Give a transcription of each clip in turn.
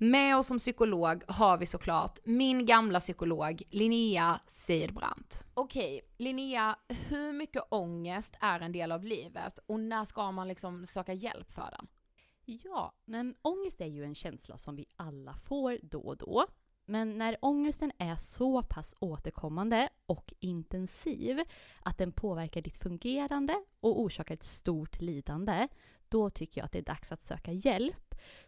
Med oss som psykolog har vi såklart min gamla psykolog Linnea Seidbrant. Okej, Linnea, hur mycket ångest är en del av livet och när ska man liksom söka hjälp för den? Ja, men ångest är ju en känsla som vi alla får då och då. Men när ångesten är så pass återkommande och intensiv att den påverkar ditt fungerande och orsakar ett stort lidande, då tycker jag att det är dags att söka hjälp.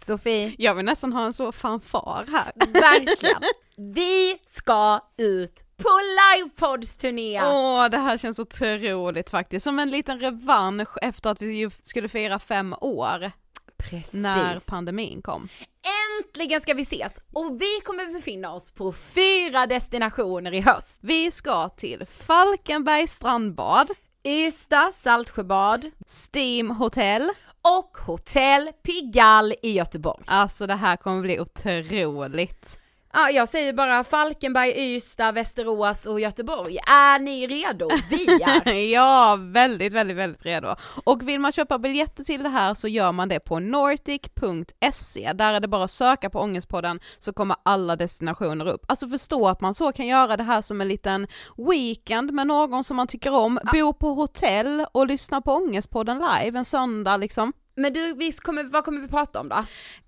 Sofie, Jag vill nästan ha en så fanfar här. verkligen. Vi ska ut på livepoddsturné! Åh, det här känns otroligt faktiskt. Som en liten revansch efter att vi skulle fira fem år Precis. när pandemin kom. Äntligen ska vi ses! Och vi kommer befinna oss på fyra destinationer i höst. Vi ska till Falkenbergs strandbad, Ystad Saltsjöbad Steam Hotel och Hotell Pigalle i Göteborg. Alltså det här kommer bli otroligt. Ja, jag säger bara Falkenberg, Ystad, Västerås och Göteborg. Är ni redo? Vi är! ja, väldigt, väldigt, väldigt redo. Och vill man köpa biljetter till det här så gör man det på nordic.se. Där är det bara att söka på Ångestpodden så kommer alla destinationer upp. Alltså förstå att man så kan göra det här som en liten weekend med någon som man tycker om, bo på hotell och lyssna på Ångestpodden live en söndag liksom. Men du, visst kommer, vad kommer vi prata om då?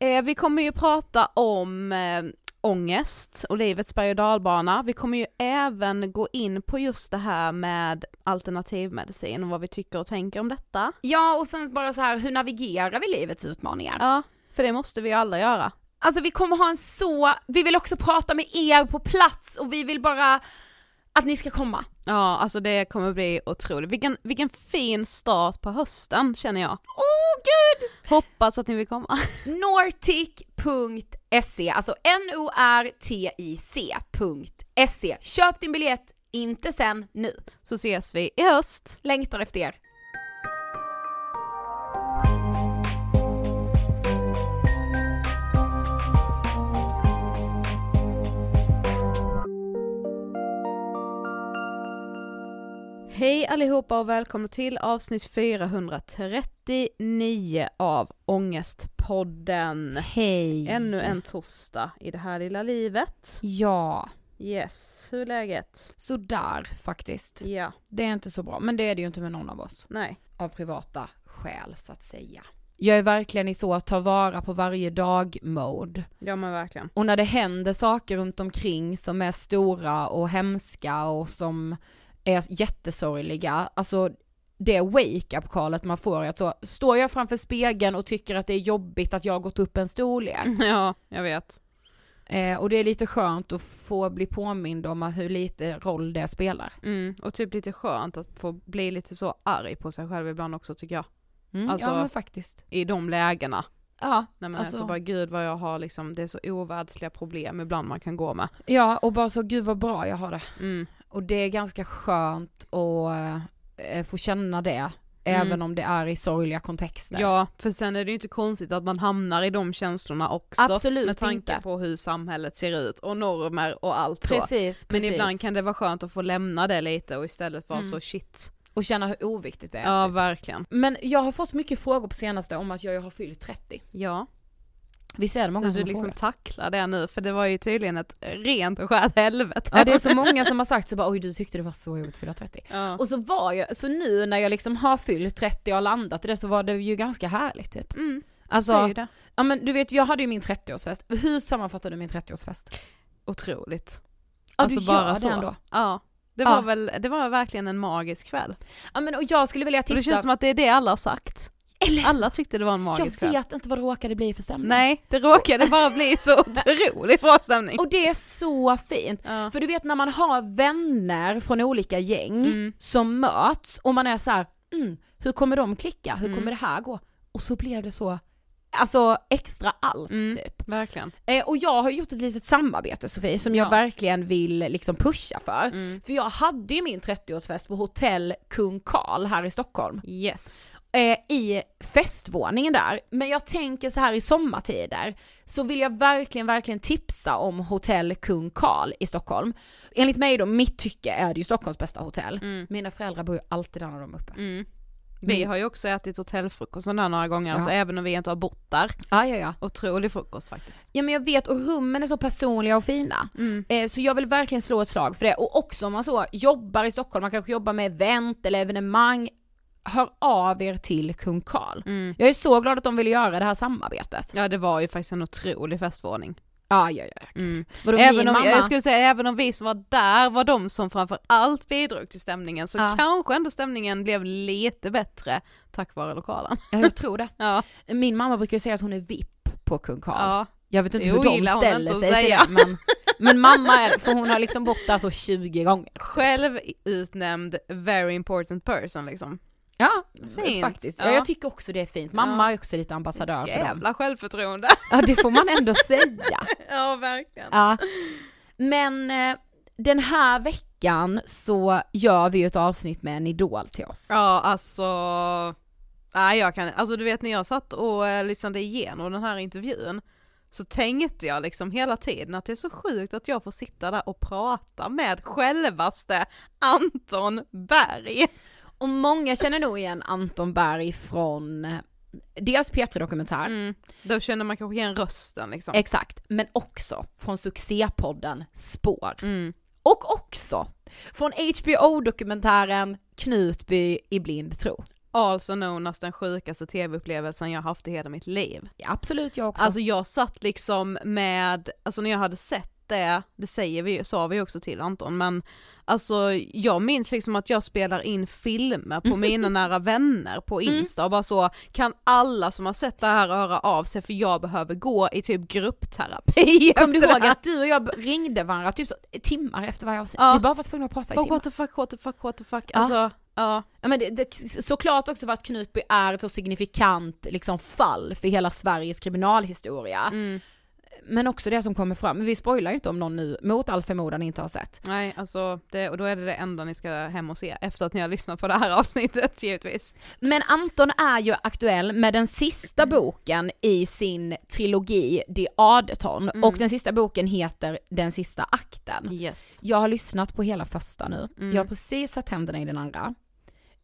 Eh, vi kommer ju prata om eh, ångest och livets berg och dalbana. Vi kommer ju även gå in på just det här med alternativmedicin och vad vi tycker och tänker om detta. Ja och sen bara så här, hur navigerar vi livets utmaningar? Ja, för det måste vi ju alla göra. Alltså vi kommer ha en så, vi vill också prata med er på plats och vi vill bara att ni ska komma. Ja, alltså det kommer bli otroligt. Vilken, vilken fin start på hösten känner jag. Åh oh, gud! Hoppas att ni vill komma. Nortic.se, alltså N-O-R-T-I-C.se. Köp din biljett, inte sen, nu. Så ses vi i höst. Längtar efter er. Hej allihopa och välkomna till avsnitt 439 av Ångestpodden. Hej! Ännu en torsdag i det här lilla livet. Ja. Yes, hur är läget? Sådär faktiskt. Ja. Det är inte så bra, men det är det ju inte med någon av oss. Nej. Av privata skäl så att säga. Jag är verkligen i så att ta vara på varje dag-mode. Ja men verkligen. Och när det händer saker runt omkring som är stora och hemska och som är jättesorgliga, alltså det wake-up callet man får att så, står jag framför spegeln och tycker att det är jobbigt att jag har gått upp en storlek. Ja, jag vet. Eh, och det är lite skönt att få bli påmind om hur lite roll det spelar. Mm, och typ lite skönt att få bli lite så arg på sig själv ibland också tycker jag. Mm, Alltså- ja men faktiskt. I de lägena. Ja, Nej men Alltså- alltså bara gud vad jag har liksom, det är så ovärldsliga problem ibland man kan gå med. ja och bara så gud vad bra jag har det. Mm. Och det är ganska skönt att eh, få känna det, Mm. även om det är i sorgliga kontexter. Ja, för sen är det ju inte konstigt att man hamnar i de känslorna också. Absolut Med tanke inte. på hur samhället ser ut och normer och allt så. Precis, Men precis. ibland kan det vara skönt att få lämna det lite och istället vara Mm. så shit. Och känna hur oviktigt det är. Ja typ. verkligen. Men jag har fått mycket frågor på senaste om att jag har fyllt 30. Ja, Visst är det många som du liksom frågat? tacklar det nu för det var ju tydligen ett rent och skärt helvete. Ja det är så många som har sagt så bara oj du tyckte det var så jobbigt att fylla 30. Ja. Och så var jag, så nu när jag liksom har fyllt 30 och landat i det så var det ju ganska härligt typ. Mm, Alltså, ja men du vet jag hade ju min 30-årsfest, hur sammanfattar du min 30-årsfest? Otroligt. Ja Alltså du bara gör så. det ändå. Ja. Det Ja. var väl, det var verkligen en magisk kväll. Ja men och jag skulle vilja Och det tipsa, känns som att det är det alla har sagt. Eller Alla tyckte det var en jag magisk kväll. vet inte vad det råkade bli för stämning. Nej, det råkade bara bli så otroligt bra stämning. Och det är så fint. Ja. För du vet när man har vänner från olika gäng Mm. som möts och man är så här, mm, hur kommer de klicka? Hur Mm. kommer det här gå? Och så blev det så, alltså extra allt Mm. typ. Verkligen. Eh, och jag har gjort ett litet samarbete Sofie som jag Ja. verkligen vill liksom pusha för. Mm. För jag hade ju min 30-årsfest på hotell Kung Karl här i Stockholm. Yes. Eh, i festvåningen där. Men jag tänker så här i sommartider så vill jag verkligen, verkligen tipsa om hotell Kung Karl i Stockholm. Enligt mig då, mitt tycke är det ju Stockholms bästa hotell. Mm. Mina föräldrar bor ju alltid där när de är uppe. Mm. Vi har ju också ätit hotellfrukosten där några gånger, Ja. alltså även om vi inte har bott där. Ja, ja, ja. Otrolig frukost faktiskt. Ja men jag vet och rummen är så personliga och fina. Mm. Eh, så jag vill verkligen slå ett slag för det. Och också om man så jobbar i Stockholm, man kanske jobbar med event eller evenemang, hör av er till Kung Karl. Mm. Jag är så glad att de ville göra det här samarbetet. Ja det var ju faktiskt en otrolig festvåning. Ja, ja, ja. Mm. Även om, mamma... jag skulle säga även om vi som var där var de som framför allt bidrog till stämningen så Ja. kanske ändå stämningen blev lite bättre tack vare lokalen. Ja, jag tror det. Ja, Min mamma brukar säga att hon är VIP på Kung Karl. ja. Jag vet inte Det hur de ställer sig till det men, men mamma är för hon har liksom bott där så 20 gånger. själv utnämnd very important person liksom. Ja, Fint. faktiskt. Ja. Ja. jag tycker också det är fint. Mamma Ja. är också lite ambassadör för dem. Jävla självförtroende. Ja det får man ändå säga. ja verkligen. Ja. Men eh, den här veckan så gör vi ju ett avsnitt med en idol till oss. Ja alltså, nej jag kan, alltså du vet när jag satt och eh, lyssnade igenom den här intervjun så tänkte jag liksom hela tiden att det är så sjukt att jag får sitta där och prata med självaste Anton Berg. Och många känner nog igen Anton Berg från dels P3 Dokumentär, Mm. Då känner man kanske igen rösten liksom. exakt, men också från succépodden Spår. Mm. Och också från HBO-dokumentären Knutby i blind tro. also known as den sjukaste tv-upplevelsen jag haft i hela mitt liv. Ja, absolut jag också. Alltså jag satt liksom med, alltså när jag hade sett det, det säger vi, sa vi också till Anton, men alltså jag minns liksom att jag spelar in filmer på mina nära vänner på Mm. Insta och bara så, kan alla som har sett det här höra av sig för jag behöver gå i typ gruppterapi Kom du ihåg att du och jag ringde varandra typ så, timmar efter varje avsnitt? Ja. Vi bara var tvungna att prata i timmar. what the fuck, what the fuck, what the fuck, Ja. alltså, ja. Ja, men det, det, såklart också för att Knutby är ett så signifikant liksom, fall för hela Sveriges kriminalhistoria. Mm. Men också det som kommer fram, men vi spoilar ju inte om någon nu mot all förmodan inte har sett. Nej, alltså, det, och då är det det enda ni ska hem och se efter att ni har lyssnat på det här avsnittet givetvis. Men Anton är ju aktuell med den sista boken i sin trilogi The Adeton Mm. och den sista boken heter Den sista akten. Yes. Jag har lyssnat på hela första nu, Mm. jag har precis satt händerna i den andra.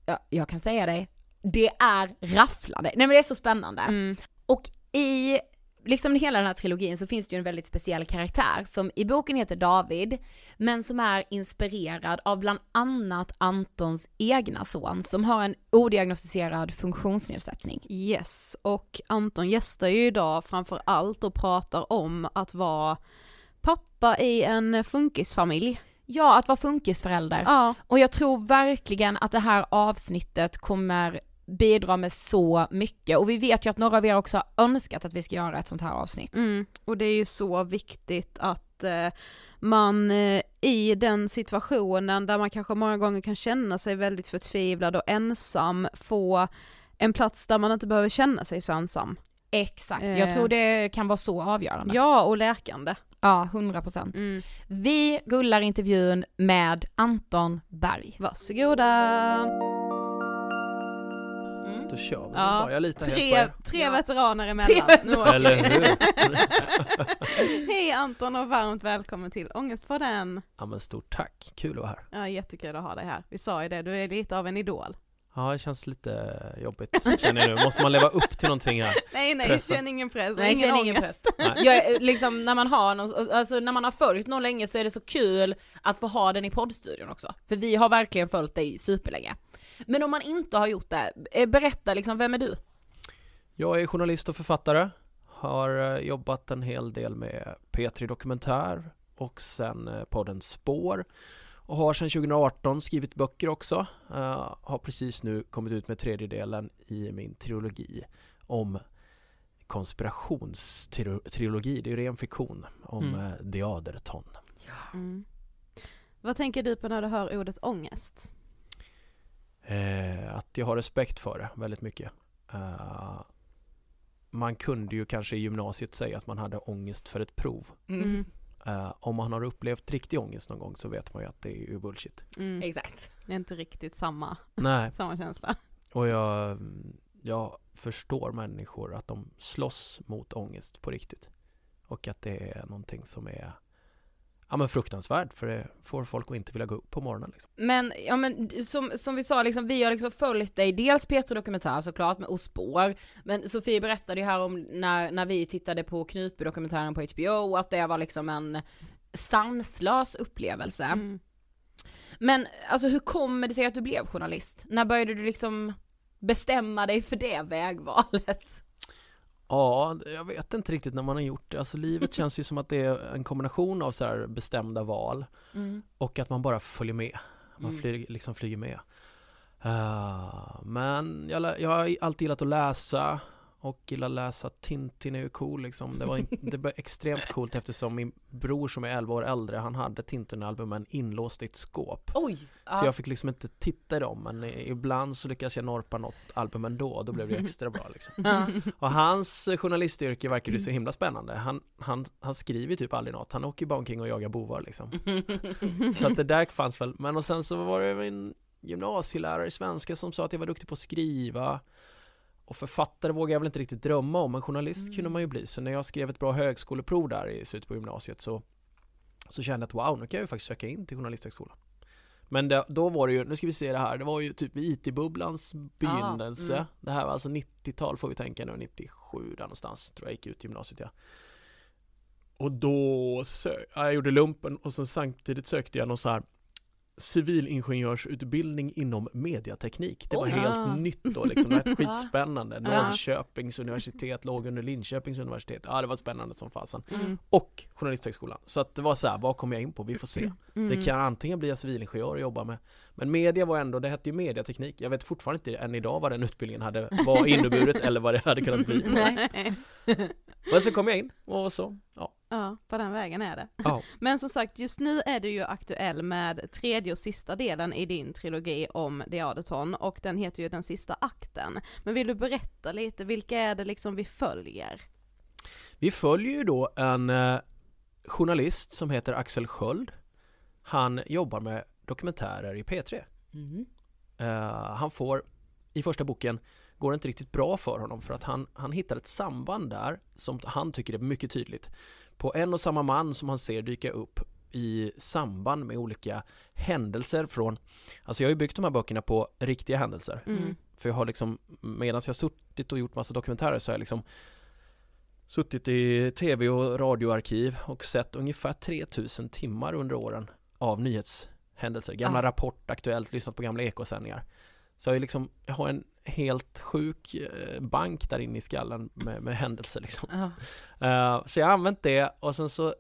Jag, jag kan säga dig, det är rafflande, nej men det är så spännande. Mm. Och i liksom hela den här trilogin så finns det ju en väldigt speciell karaktär som i boken heter David, men som är inspirerad av bland annat Antons egna son som har en odiagnostiserad funktionsnedsättning. Yes, och Anton gästar ju idag framför allt och pratar om att vara pappa i en funkisfamilj. Ja, att vara funkisförälder. Ja, Och jag tror verkligen att det här avsnittet kommer bidra med så mycket och vi vet ju att några av er också har önskat att vi ska göra ett sånt här avsnitt. mm. och det är ju så viktigt att eh, man eh, i den situationen där man kanske många gånger kan känna sig väldigt förtvivlad och ensam få en plats där man inte behöver känna sig så ensam. Exakt, Eh. jag tror det kan vara så avgörande. Ja, och läkande. Ja, 100 procent. Mm. Vi rullar intervjun med Anton Berg. Varsågoda! Då kör vi Ja, bara, jag litar helt på Tre, er. tre Ja. veteraner emellan. Tre. Eller hur? Hej Anton och varmt välkommen till Ångestpodden. Ja men stort tack, kul att vara här. Ja, jättekul att ha dig här. Vi sa ju det, du är lite av en idol. Ja det känns lite jobbigt känner jag nu, måste man leva upp till någonting här? Nej nej, Pressen. känn ingen press Nej, ingen ingen. Nej. Jag liksom när man har någon, alltså när man har följt någon länge så är det så kul att få ha den i poddstudion också. För vi har verkligen följt dig superlänge. Men om man inte har gjort det, eh, berätta liksom, vem är du? Jag är journalist och författare, har eh, jobbat en hel del med P3 Dokumentär och sen eh, podden Spår och har sedan 2018 skrivit böcker också. Eh, har precis nu kommit ut med tredje delen i min trilogi om konspirationstrilogi, det är ju ren fiktion om Mm. mm. The Aderton. Mm. Vad tänker du på när du hör ordet ångest? Eh, att jag har respekt för det väldigt mycket. Eh, man kunde ju kanske i gymnasiet säga att man hade ångest för ett prov. Mm. Eh, om man har upplevt riktig ångest någon gång så vet man ju att det är ju bullshit. Mm. Exakt. Det är inte riktigt samma, Nej, samma känsla. och jag, jag förstår människor att de slåss mot ångest på riktigt. Och att det är någonting som är ja, men fruktansvärt för det får folk att inte vilja gå upp på morgonen. Liksom. Men, ja men som, som vi sa, liksom, vi har liksom följt dig, dels Peter Dokumentär såklart med Ospår, men Sofie berättade ju här om när, när vi tittade på Knutby-dokumentären på HBO, att det var liksom en sanslös upplevelse. Mm. Men alltså hur kommer det sig att du blev journalist? När började du liksom bestämma dig för det vägvalet? Ja, jag vet inte riktigt när man har gjort det. Alltså livet känns ju som att det är en kombination av så här bestämda val och att man bara följer med. Man Mm. flyger, liksom flyger med. Eh, men jag, jag har alltid gillat att läsa och gillar läsa Tintin är ju cool liksom. Det var, det var extremt coolt eftersom min bror som är 11 år äldre, han hade Tintin-albumen inlåst i ett skåp. Oj! Så jag fick liksom inte titta i dem, men ibland så lyckades jag norpa något album ändå, och då blev det extra bra liksom. Och hans journalistyrke verkar ju så himla spännande. Han, han, han skriver typ aldrig något, han åker bara omkring och jagar bovar liksom. Så att det där fanns väl, men och sen så var det min gymnasielärare i svenska som sa att jag var duktig på att skriva och författare vågar jag väl inte riktigt drömma om, men journalist kunde man ju bli. Så när jag skrev ett bra högskoleprov där i slutet på gymnasiet så, så kände jag att wow, nu kan jag ju faktiskt söka in till journalisthögskolan. Men det, då var det ju, nu ska vi se det här, det var ju typ vid IT-bubblans begynnelse. mm. Det här var alltså 90-tal får vi tänka nu, 97 där någonstans tror jag gick ut gymnasiet ja. Och då sö- ja, jag gjorde lumpen och sen samtidigt sökte jag någon så här civilingenjörsutbildning inom mediateknik. Det var Oj. helt Ah. nytt då liksom, det var Ja. skitspännande. Ja. Norrköpings universitet låg under Linköpings universitet. Ja det var spännande som fasen. Mm. Och Journalisthögskolan. Så att det var så här, vad kommer jag in på? Vi får se. Mm. Det kan antingen bli civilingenjör och jobba med Men media var ändå, det hette ju mediateknik Jag vet fortfarande inte än idag vad den utbildningen hade var inneburit eller vad det hade kunnat bli. Men så kom jag in och så, ja, Ja, på den vägen är det. ja. Men som sagt, just nu är du ju aktuell med tredje och sista delen i din trilogi om The Auditon och den heter ju Den sista akten. Men vill du berätta lite, vilka är det liksom vi följer? Vi följer ju då en eh, journalist som heter Axel Sköld Han jobbar med dokumentärer i P3 Mm. Eh, Han får, i första boken går det inte riktigt bra för honom för att han, han hittar ett samband där som han tycker är mycket tydligt på en och samma man som han ser dyka upp i samband med olika händelser från Alltså jag har ju byggt de här böckerna på riktiga händelser Mm. För jag har liksom medan jag suttit och gjort massa dokumentärer så har jag liksom Suttit i tv och radioarkiv och sett ungefär 3000 timmar under åren av nyhetshändelser Gamla Ja. Rapport, Aktuellt, lyssnat på gamla ekosändningar Så jag, är liksom, jag har en helt sjuk eh, bank där inne i skallen med, med händelser liksom Ja. Eh, Så jag har använt det och sen så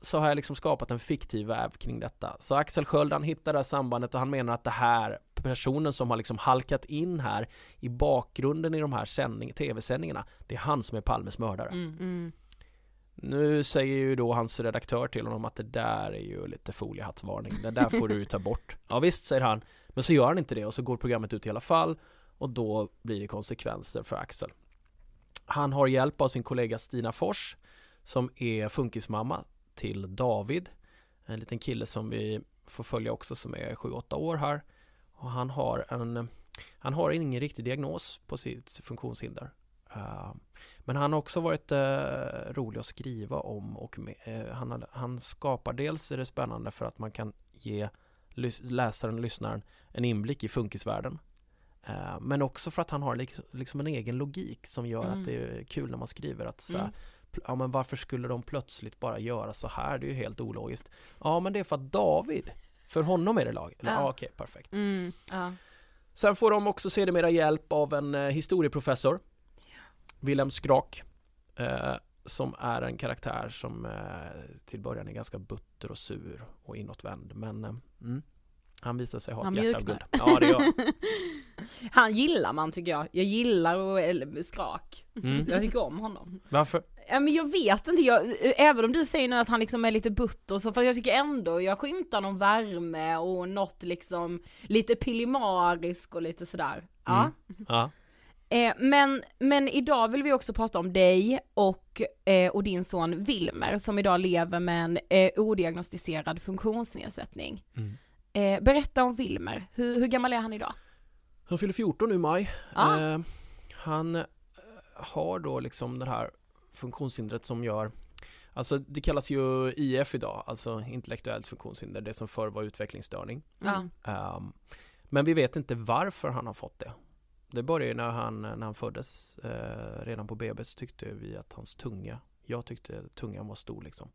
så har jag liksom skapat en fiktiv väv kring detta. Så Axel Sköld han hittar det här sambandet och han menar att det här personen som har liksom halkat in här i bakgrunden i de här sändning, tv-sändningarna, det är han som är Palmes mördare. Mm. Mm. Nu säger ju då hans redaktör till honom att det där är ju lite foliehattsvarning, det där får du ta bort. Ja visst, säger han, men så gör han inte det och så går programmet ut i alla fall och då blir det konsekvenser för Axel. Han har hjälp av sin kollega Stina Fors som är funkismamma till David, en liten kille som vi får följa också som är 7-8 år här och han har en han har ingen riktig diagnos på sitt funktionshinder. Uh, men han har också varit eh, rolig att skriva om och med, eh, han, skapar dels är det spännande för att man kan ge lys- läsaren och lyssnaren en inblick i funkisvärlden. Eh, men också för att han har lik- liksom en egen logik som gör Mm. att det är kul när man skriver att så Mm. ja men varför skulle de plötsligt bara göra så här? Det är ju helt ologiskt. Ja men det är för att David, för honom är det lag. Ja. ja. Okej, perfekt. Mm. Ja. Sen får de också sedermera hjälp av en eh, historieprofessor Wilhelm Skrak eh, Som är en karaktär som eh, till början är ganska butter och sur och inåtvänd men eh, mm, Han visar sig ha Han ett hjärta av guld Ja det gör han. Gillar man tycker jag. Jag gillar och, eller, skrak. mm. Jag tycker om honom. Varför? Ja, men jag vet inte, jag, även om du säger nu att han liksom är lite butter och så, för jag tycker ändå jag skymtar någon värme och något liksom lite pillemarisk och lite sådär. Ja. Mm. Ja, Eh, men, men idag vill vi också prata om dig och, eh, och din son Wilmer som idag lever med en eh, odiagnostiserad funktionsnedsättning. Mm. Eh, berätta om Wilmer, hur, hur gammal är han idag? Han fyller 14 nu i maj Ja. eh, Han eh, har då liksom det här funktionshindret som gör Alltså det kallas ju IF idag, alltså intellektuellt funktionshinder, det som förr var utvecklingsstörning Ja. Ehm, men vi vet inte varför han har fått det. Det började när han, när han föddes, eh, redan på BB så tyckte vi att hans tunga, jag tyckte tungan var stor liksom.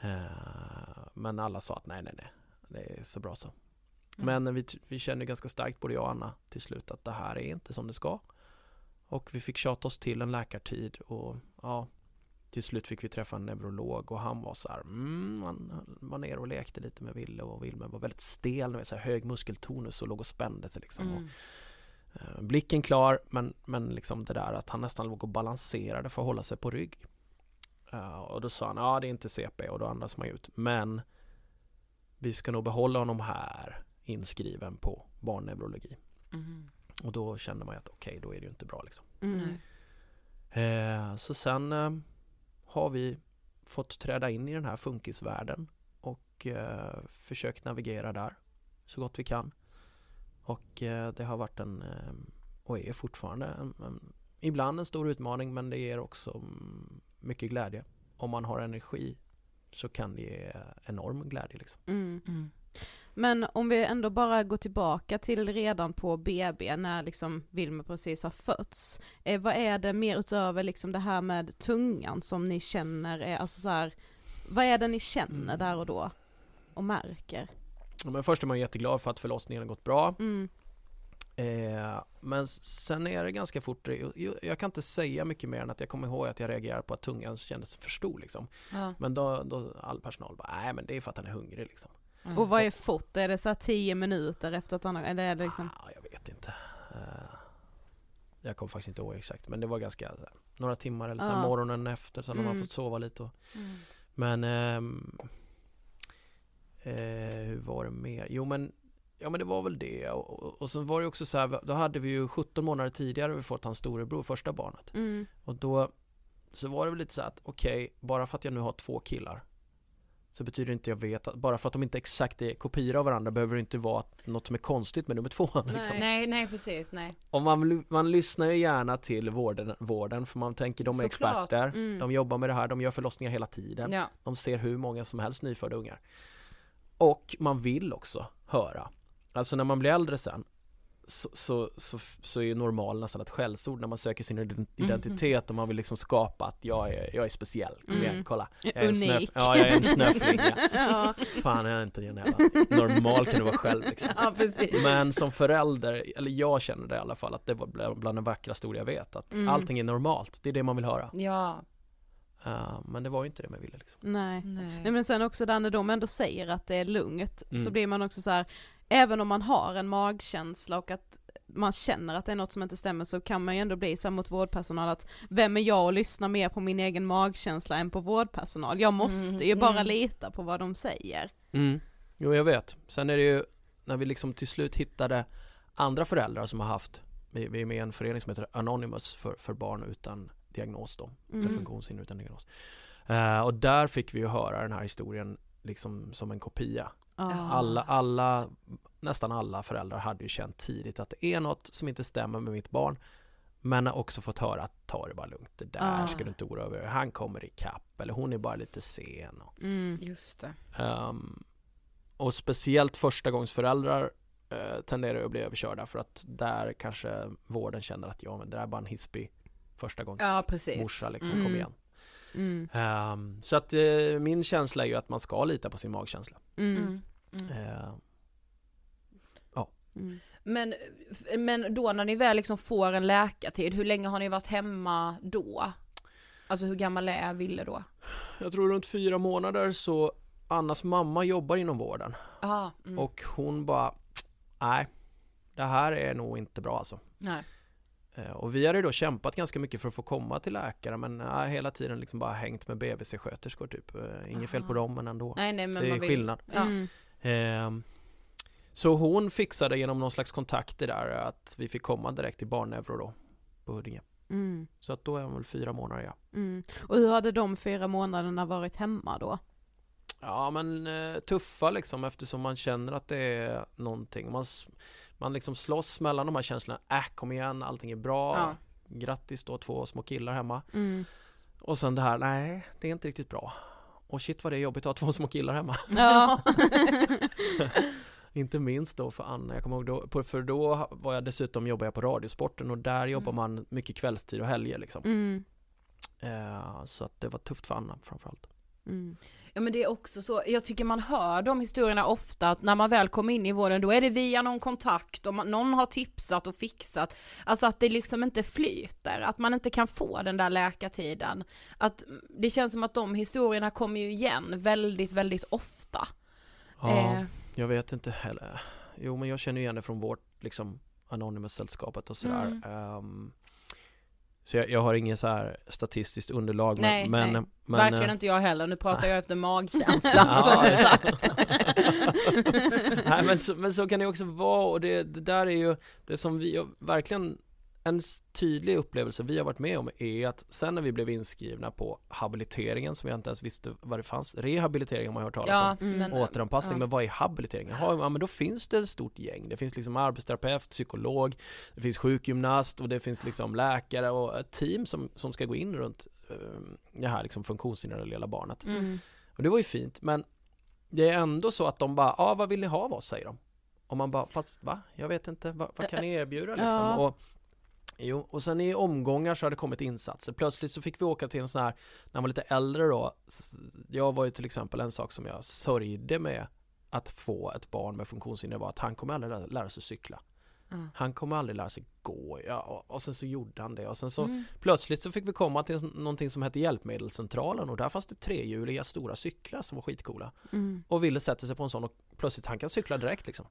Eh, men alla sa att nej, nej, nej, det är så bra så. Mm. Men vi, vi kände ganska starkt, både jag och Anna, till slut att det här är inte som det ska. Och vi fick tjata oss till en läkartid och ja, till slut fick vi träffa en neurolog och han var så här, mm, han var nere och lekte lite med Ville och Wilmer var väldigt stel, med så här hög muskeltonus och låg och spände sig liksom. Mm. Och, blicken klar men, men liksom det där att han nästan låg och balanserade för att hålla sig på rygg. Eh, och då sa han, ja det är inte CP och då andas man ut. Men vi ska nog behålla honom här inskriven på barnneurologi. Mm. Och då kände man att okej, då är det ju inte bra liksom. Mm. Eh, så sen eh, har vi fått träda in i den här funkisvärlden och eh, försökt navigera där så gott vi kan. Och eh, det har varit en, eh, och är fortfarande, en, en, ibland en stor utmaning men det ger också mycket glädje. Om man har energi så kan det ge enorm glädje liksom. Mm. Mm. Men om vi ändå bara går tillbaka till redan på BB när liksom Wilmer precis har fötts. Eh, vad är det mer utöver liksom det här med tungan som ni känner är, alltså så här, vad är det ni känner Mm. där och då? Och märker? Men först är man jätteglad för att förlossningen har gått bra. Mm. Eh, men sen är det ganska fort, jag, jag kan inte säga mycket mer än att jag kommer ihåg att jag reagerade på att tungan kändes för stor liksom. Ja. Men då, då all personal bara, nej men det är för att han är hungrig liksom. Mm. Och vad är fort? Är det så här tio minuter efter att han har, eller är det liksom? Ah, jag vet inte. Eh, jag kommer faktiskt inte ihåg exakt men det var ganska, här, några timmar eller så här, Ja. morgonen efter så när man Mm. fått sova lite och, Mm. Men ehm, eh, hur var det mer? Jo men Ja men det var väl det och, och, och sen var det också så här, då hade vi ju 17 månader tidigare vi fått hans storebror, första barnet Mm. Och då så var det väl lite så att okej, bara för att jag nu har två killar så betyder inte jag vet att, bara för att de inte exakt är kopior av varandra behöver det inte vara att- något som är konstigt med nummer två liksom. Nej, nej precis, nej. Och man, man lyssnar ju gärna till vården, vården för man tänker de är Såklart. experter Mm. De jobbar med det här, de gör förlossningar hela tiden Ja. De ser hur många som helst nyfödda ungar Och man vill också höra Alltså när man blir äldre sen så, så, så, så är normal nästan ett skällsord när man söker sin ident- identitet och man vill liksom skapa att jag är, jag är speciell, kom igen, Mm. kolla jag är en snöf-. Ja, jag är en snöflinga ja. Fan, jag är inte en jävla normal kan du vara själv liksom ja, men som förälder, eller jag känner det i alla fall att det var bland de vackraste ord jag vet Att Mm. allting är normalt, det är det man vill höra Ja. Eh, Men det var ju inte det man ville liksom Nej. Nej. Nej men sen också där när de ändå säger att det är lugnt så Mm. blir man också så här, även om man har en magkänsla och att man känner att det är något som inte stämmer så kan man ju ändå bli så mot vårdpersonal att vem är jag och lyssnar mer på min egen magkänsla än på vårdpersonal? Jag måste ju bara Mm. lita på vad de säger. mm. Jo jag vet, sen är det ju när vi liksom till slut hittade andra föräldrar som har haft Vi, vi är med i en förening som heter Anonymous för, för barn utan diagnos då, Mm. eller funktionshinder utan diagnos Eh, Och där fick vi ju höra den här historien liksom som en kopia Ja. Alla, alla, nästan alla föräldrar hade ju känt tidigt att det är något som inte stämmer med mitt barn Men har också fått höra att ta det bara lugnt, det där Ah. ska du inte oroa dig över, han kommer ikapp eller hon är bara lite sen och, Mm. Just det. ehm, och speciellt förstagångsföräldrar uh, tenderar att bli överkörda för att där kanske vården känner att ja men det där är bara en hispig förstagångsmorsa Ja, precis. liksom, Mm. kom igen Mm. Ehm, Så att eh, min känsla är ju att man ska lita på sin magkänsla Mm. Mm. Mm. Ehm, Mm. Men, men då när ni väl liksom får en läkartid, hur länge har ni varit hemma då? Alltså hur gammal är Ville då? Jag tror runt fyra månader så Annas mamma jobbar inom vården Ja, mm. och hon bara Nej Det här är nog inte bra alltså Nej. Eh, Och vi hade då kämpat ganska mycket för att få komma till läkare men nej, hela tiden liksom bara hängt med BVC-sköterskor typ Eh, Inget fel på dem men ändå Nej, nej, men Det är skillnad Ja. Mm. Så hon fixade genom någon slags kontakter där att vi fick komma direkt till barnneuro då På Huddinge Mm. Så att då är hon väl fyra månader ja Mm. Och hur hade de fyra månaderna varit hemma då? Ja men eh, tuffa liksom eftersom man känner att det är någonting. Man, man liksom slåss mellan de här känslorna. Äh kom igen, allting är bra. Ja. Grattis då två små killar hemma. Mm. Och sen det här, nej det är inte riktigt bra. Och shit vad det är jobbigt att ha två små killar hemma. Ja. inte minst då för Anna, jag kommer ihåg då, för då var jag dessutom jobbade jag på Radiosporten och där jobbar Mm. man mycket kvällstid och helger liksom. mm. Eh, så att det var tufft för Anna framförallt. Mm. Ja men det är också så, jag tycker man hör de historierna ofta att när man väl kommer in i vården då är det via någon kontakt och man, någon har tipsat och fixat. Alltså att det liksom inte flyter, att man inte kan få den där läkartiden. Att det känns som att de historierna kommer ju igen väldigt, väldigt ofta. Ja. Eh, Jag vet inte heller. Jo men jag känner igen det från vårt liksom Anonymous-sällskapet och sådär. Mm. Ehm, så jag, jag har inget så här statistiskt underlag Nej, men, nej. men Verkligen eh, inte jag heller, nu pratar jag efter magkänsla Ja, som sagt. Nej men så, men så kan det också vara och det, det där är ju det som vi verkligen en tydlig upplevelse vi har varit med om är att sen när vi blev inskrivna på habiliteringen som jag inte ens visste vad det fanns, rehabilitering har man hört talas om Ja, Mm. men, återanpassning, ja. men vad är habilitering? Jaha, ja, men då finns det ett stort gäng. Det finns liksom arbetsterapeut, psykolog, det finns sjukgymnast och det finns liksom läkare och ett team som, som ska gå in runt eh, det här liksom funktionshindrade lilla barnet. Mm. Och det var ju fint, men det är ändå så att de bara, ja ah, vad vill ni ha av oss, säger de. Och man bara, fast va? Jag vet inte, vad, vad kan ni erbjuda liksom? Ja. Och, jo, och sen i omgångar så har det kommit insatser. Plötsligt så fick vi åka till en sån här, när man var lite äldre då, jag var ju till exempel en sak som jag sörjde med att få ett barn med funktionshinder var att han kommer aldrig lära, sig cykla. Ja. Han kommer aldrig lära sig gå, ja, och, och sen så gjorde han det och sen så Mm. plötsligt så fick vi komma till någonting som hette Hjälpmedelscentralen och där fanns det trehjuliga stora cyklar som var skitcoola. Mm. Och ville sätta sig på en sån och plötsligt han kan cykla direkt liksom.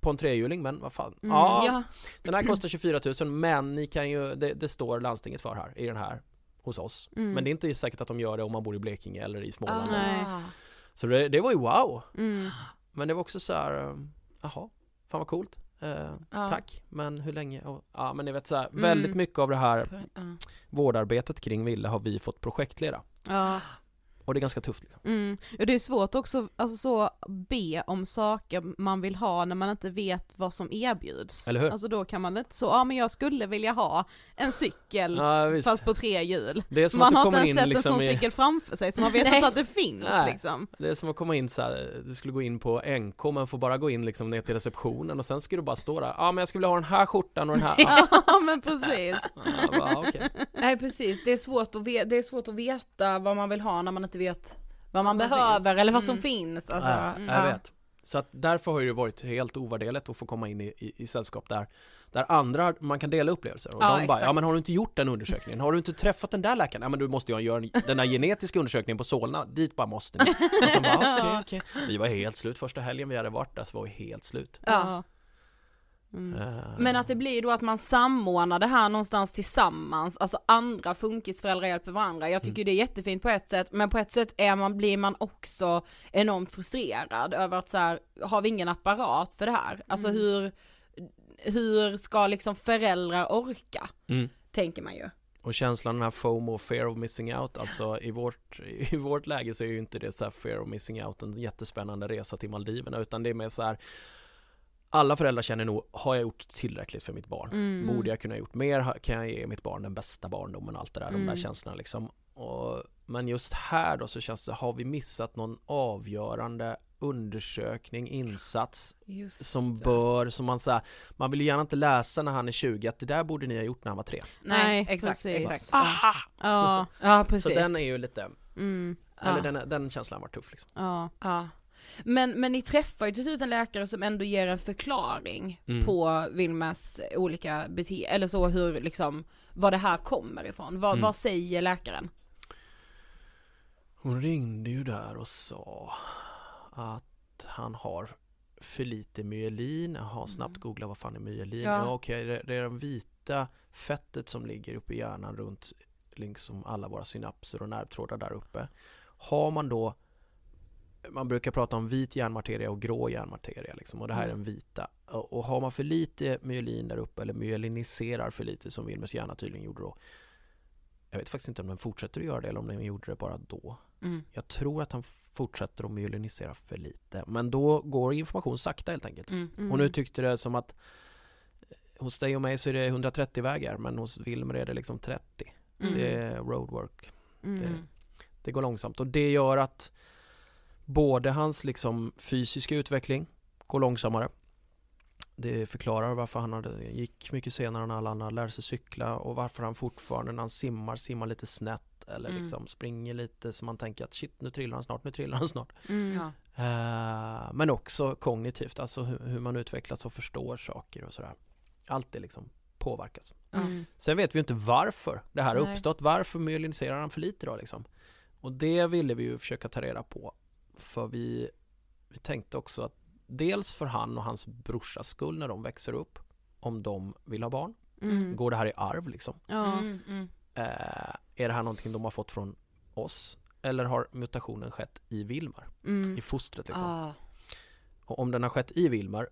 På en trehjuling men vad fan. Mm, ja, Ja. den här kostar 24 000 men ni kan ju, det, det står landstinget för här i den här hos oss. Mm. Men det är inte säkert att de gör det om man bor i Blekinge eller i Småland. Ah. Så det, det var ju wow! Mm. Men det var också så här, eh, jaha, fan vad coolt. Eh, Ja. Tack, men hur länge? Ja men ni vet så här, Mm. väldigt mycket av det här vårdarbetet kring Ville har vi fått projektleda. Och det är ganska tufft liksom. Mm. Och det är svårt också, alltså så be om saker man vill ha när man inte vet vad som erbjuds. Eller hur? Alltså då kan man inte så, ja men jag skulle vilja ha en cykel Ja, fast på tre hjul. Det är som man att har inte ens in sett liksom en sån i, cykel framför sig så man vet inte att det finns Nej. liksom. Det är som att komma in så här, du skulle gå in på NK men får bara gå in liksom ner till receptionen och sen ska du bara stå där, ja men jag skulle vilja ha den här skjortan och den här, ja, Ja men precis. ja, bara, okej. Nej precis, det är, svårt att veta, det är svårt att veta vad man vill ha när man inte vet vad man Vad behöver finns. eller vad som Mm. finns. Alltså, Ja, ja. jag vet. Så att därför har det varit helt ovärderligt att få komma in i, i, i sällskap där där andra, man kan dela upplevelser och Ja, de bara, ja men har du inte gjort den undersökningen? Har du inte träffat den där läkaren? Ja men du måste ju göra den här genetiska undersökningen på Solna, dit bara måste ni. Och så bara, okej okej. Vi var helt slut första helgen vi hade varit där så var vi helt slut. Ja. Mm. Eh, Men att det blir då att man samordnar det här någonstans tillsammans, alltså andra funkisföräldrar hjälper varandra. Jag tycker det är jättefint på ett sätt, men på ett sätt är man, blir man också enormt frustrerad över att så här, har vi ingen apparat för det här? Alltså Mm. hur, hur ska liksom föräldrar orka? Mm. Tänker man ju. Och känslan den här FOMO, fear of missing out, alltså i vårt, i vårt läge så är ju inte det så här fear of missing out en jättespännande resa till Maldiverna utan det är mer så här alla föräldrar känner nog, har jag gjort tillräckligt för mitt barn? Mm. Borde jag kunna ha gjort mer? Kan jag ge mitt barn den bästa barndomen? Allt det där, de där Mm. känslorna liksom. Och, men just här då så känns det, har vi missat någon avgörande undersökning, insats Just som bör, som man säger, man vill ju gärna inte läsa när han är 20 att det där borde ni ha gjort när han var 3. Nej, Nej, exakt, precis. exakt. Aha! Ja. Ja, precis. Så den är ju lite, Mm. eller Ja. den, den känslan var tuff liksom. Ja. Ja. Men, men ni träffar ju till slut en läkare som ändå ger en förklaring Mm. på Vilmas olika beteenden, eller så hur liksom, var det här kommer ifrån. Vad, Mm. vad säger läkaren? Hon ringde ju där och sa att han har för lite myelin. Jaha, snabbt googla vad fan är myelin? Ja. Ja, okej, det, det är det vita fettet som ligger uppe i hjärnan runt liksom alla våra synapser och nervtrådar där uppe. Har man då man brukar prata om vit hjärnmateria och grå hjärnmateria liksom, och det här är den vita. Och, och har man för lite myelin där uppe eller myeliniserar för lite som Wilmers hjärna tydligen gjorde då. Jag vet faktiskt inte om den fortsätter att göra det eller om den gjorde det bara då. Mm. Jag tror att han fortsätter att myelinisera för lite. Men då går information sakta helt enkelt. Mm. Mm. Och nu tyckte det som att eh, hos dig och mig så är det 130 vägar men hos Wilmer är det liksom 30. Mm. Det är roadwork. Mm. det- Det går långsamt och det gör att både hans liksom fysiska utveckling går långsammare. Det förklarar varför han hade, gick mycket senare än alla andra, lärde sig cykla och varför han fortfarande när han simmar, simmar lite snett eller Mm. liksom springer lite så man tänker att shit nu trillar han snart, nu trillar han snart. Mm. Ja. Eh, men också kognitivt, alltså hur, hur man utvecklas och förstår saker och sådär. Allt det liksom påverkas. Mm. Sen vet vi ju inte varför det här har uppstått. Varför myeliniserar han för lite då liksom? Och det ville vi ju försöka ta reda på. För vi, vi tänkte också att dels för han och hans brorsas skull när de växer upp, om de vill ha barn. Mm. Går det här i arv liksom? Ja. Mm, mm. Eh, är det här någonting de har fått från oss? Eller har mutationen skett i Vilmar? Mm. I fostret liksom? Ah. Och om den har skett i Vilmar,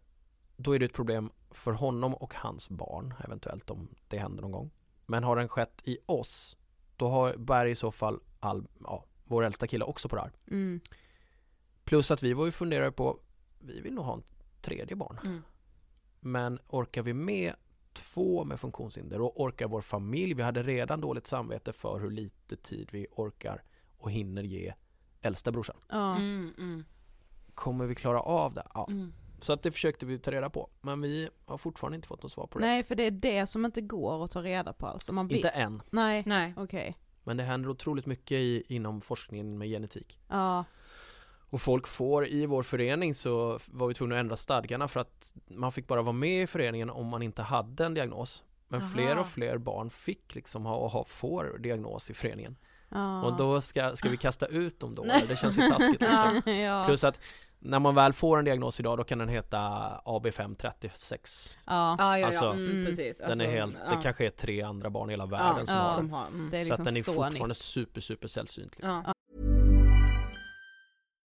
då är det ett problem för honom och hans barn, eventuellt om det händer någon gång. Men har den skett i oss, då har, bär i så fall all, ja, vår äldsta kille också på det här. Mm. Plus att vi var ju funderade på, vi vill nog ha en tredje barn. Mm. Men orkar vi med två med funktionshinder och orkar vår familj, vi hade redan dåligt samvete för hur lite tid vi orkar och hinner ge äldsta brorsan. Ja. Mm, mm, Kommer vi klara av det? Ja. mm. Så att det försökte vi ta reda på. Men vi har fortfarande inte fått något svar på det. Nej för det är det som inte går att ta reda på alltså. Man. Inte än. Nej, Nej. okej. Men det händer otroligt mycket i, inom forskningen med genetik. Ja. Och folk får, i vår förening så var vi tvungna att ändra stadgarna för att man fick bara vara med i föreningen om man inte hade en diagnos. Men Aha. fler och fler barn fick liksom ha och ha, får diagnos i föreningen. Ja. Och då ska, ska vi kasta ut dem då? Det känns ju taskigt liksom. ja. Plus att när man väl får en diagnos idag då kan den heta AB536 ja. Ja, ja, ja. Alltså, mm, mm. precis. Den är Alltså, helt, ja. det kanske är tre andra barn i hela världen ja, som ja. har den. som har, mm. Så liksom att den är fortfarande nytt. super super sällsynt liksom.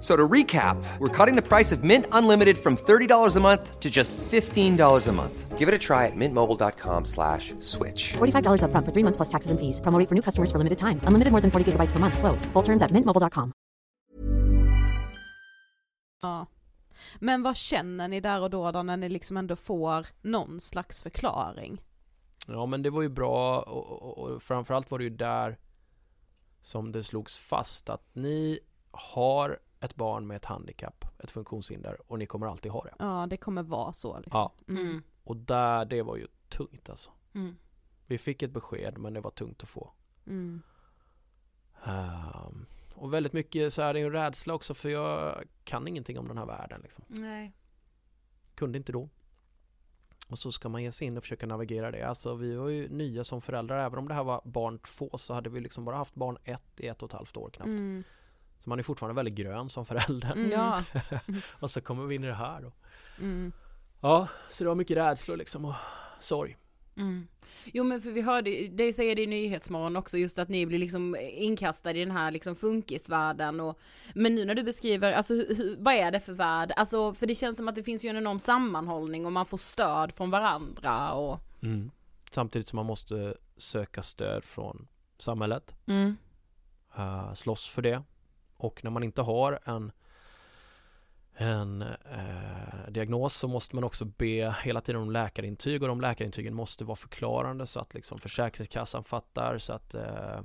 F- So to recap, we're cutting the price of Mint Unlimited from $30 a month to just $15 a month. Give it a try at mintmobile.com slash switch. $45 upfront for three months plus taxes and fees. Promo rate for new customers for limited time. Unlimited more than 40 gigabytes per month. Slows. Full terms at mintmobile.com. Ja. Men vad känner ni där och då, då när ni liksom ändå får någon slags förklaring? Ja men det var ju bra och, och, och framförallt var det ju där som det slogs fast att ni har ett barn med ett handikapp, ett funktionshinder och ni kommer alltid ha det. Ja, det kommer vara så liksom. Ja. Mm. Och där, det var ju tungt alltså. Mm. Vi fick ett besked men det var tungt att få. Mm. Ehm, och väldigt mycket så är det ju en rädsla också för jag kan ingenting om den här världen liksom. Nej. Kunde inte då. Och så ska man ge sig in och försöka navigera det. Alltså vi var ju nya som föräldrar. Även om det här var barn två så hade vi liksom bara haft barn ett i ett och ett halvt år knappt. Mm. Så man är fortfarande väldigt grön som förälder. Mm. Ja. och så kommer vi in i det här då. Mm. Ja, så det var mycket rädslor liksom och sorg. Mm. Jo men för vi hörde, det säger det i Nyhetsmorgon också, just att ni blir liksom inkastade i den här liksom funkisvärlden och Men nu när du beskriver, alltså hur, vad är det för värld? Alltså för det känns som att det finns ju en enorm sammanhållning och man får stöd från varandra och Samtidigt som man måste söka stöd från samhället. mm. uh, slåss för det. Och när man inte har en, en eh, diagnos så måste man också be hela tiden om läkarintyg och de läkarintygen måste vara förklarande så att liksom Försäkringskassan fattar, så att eh,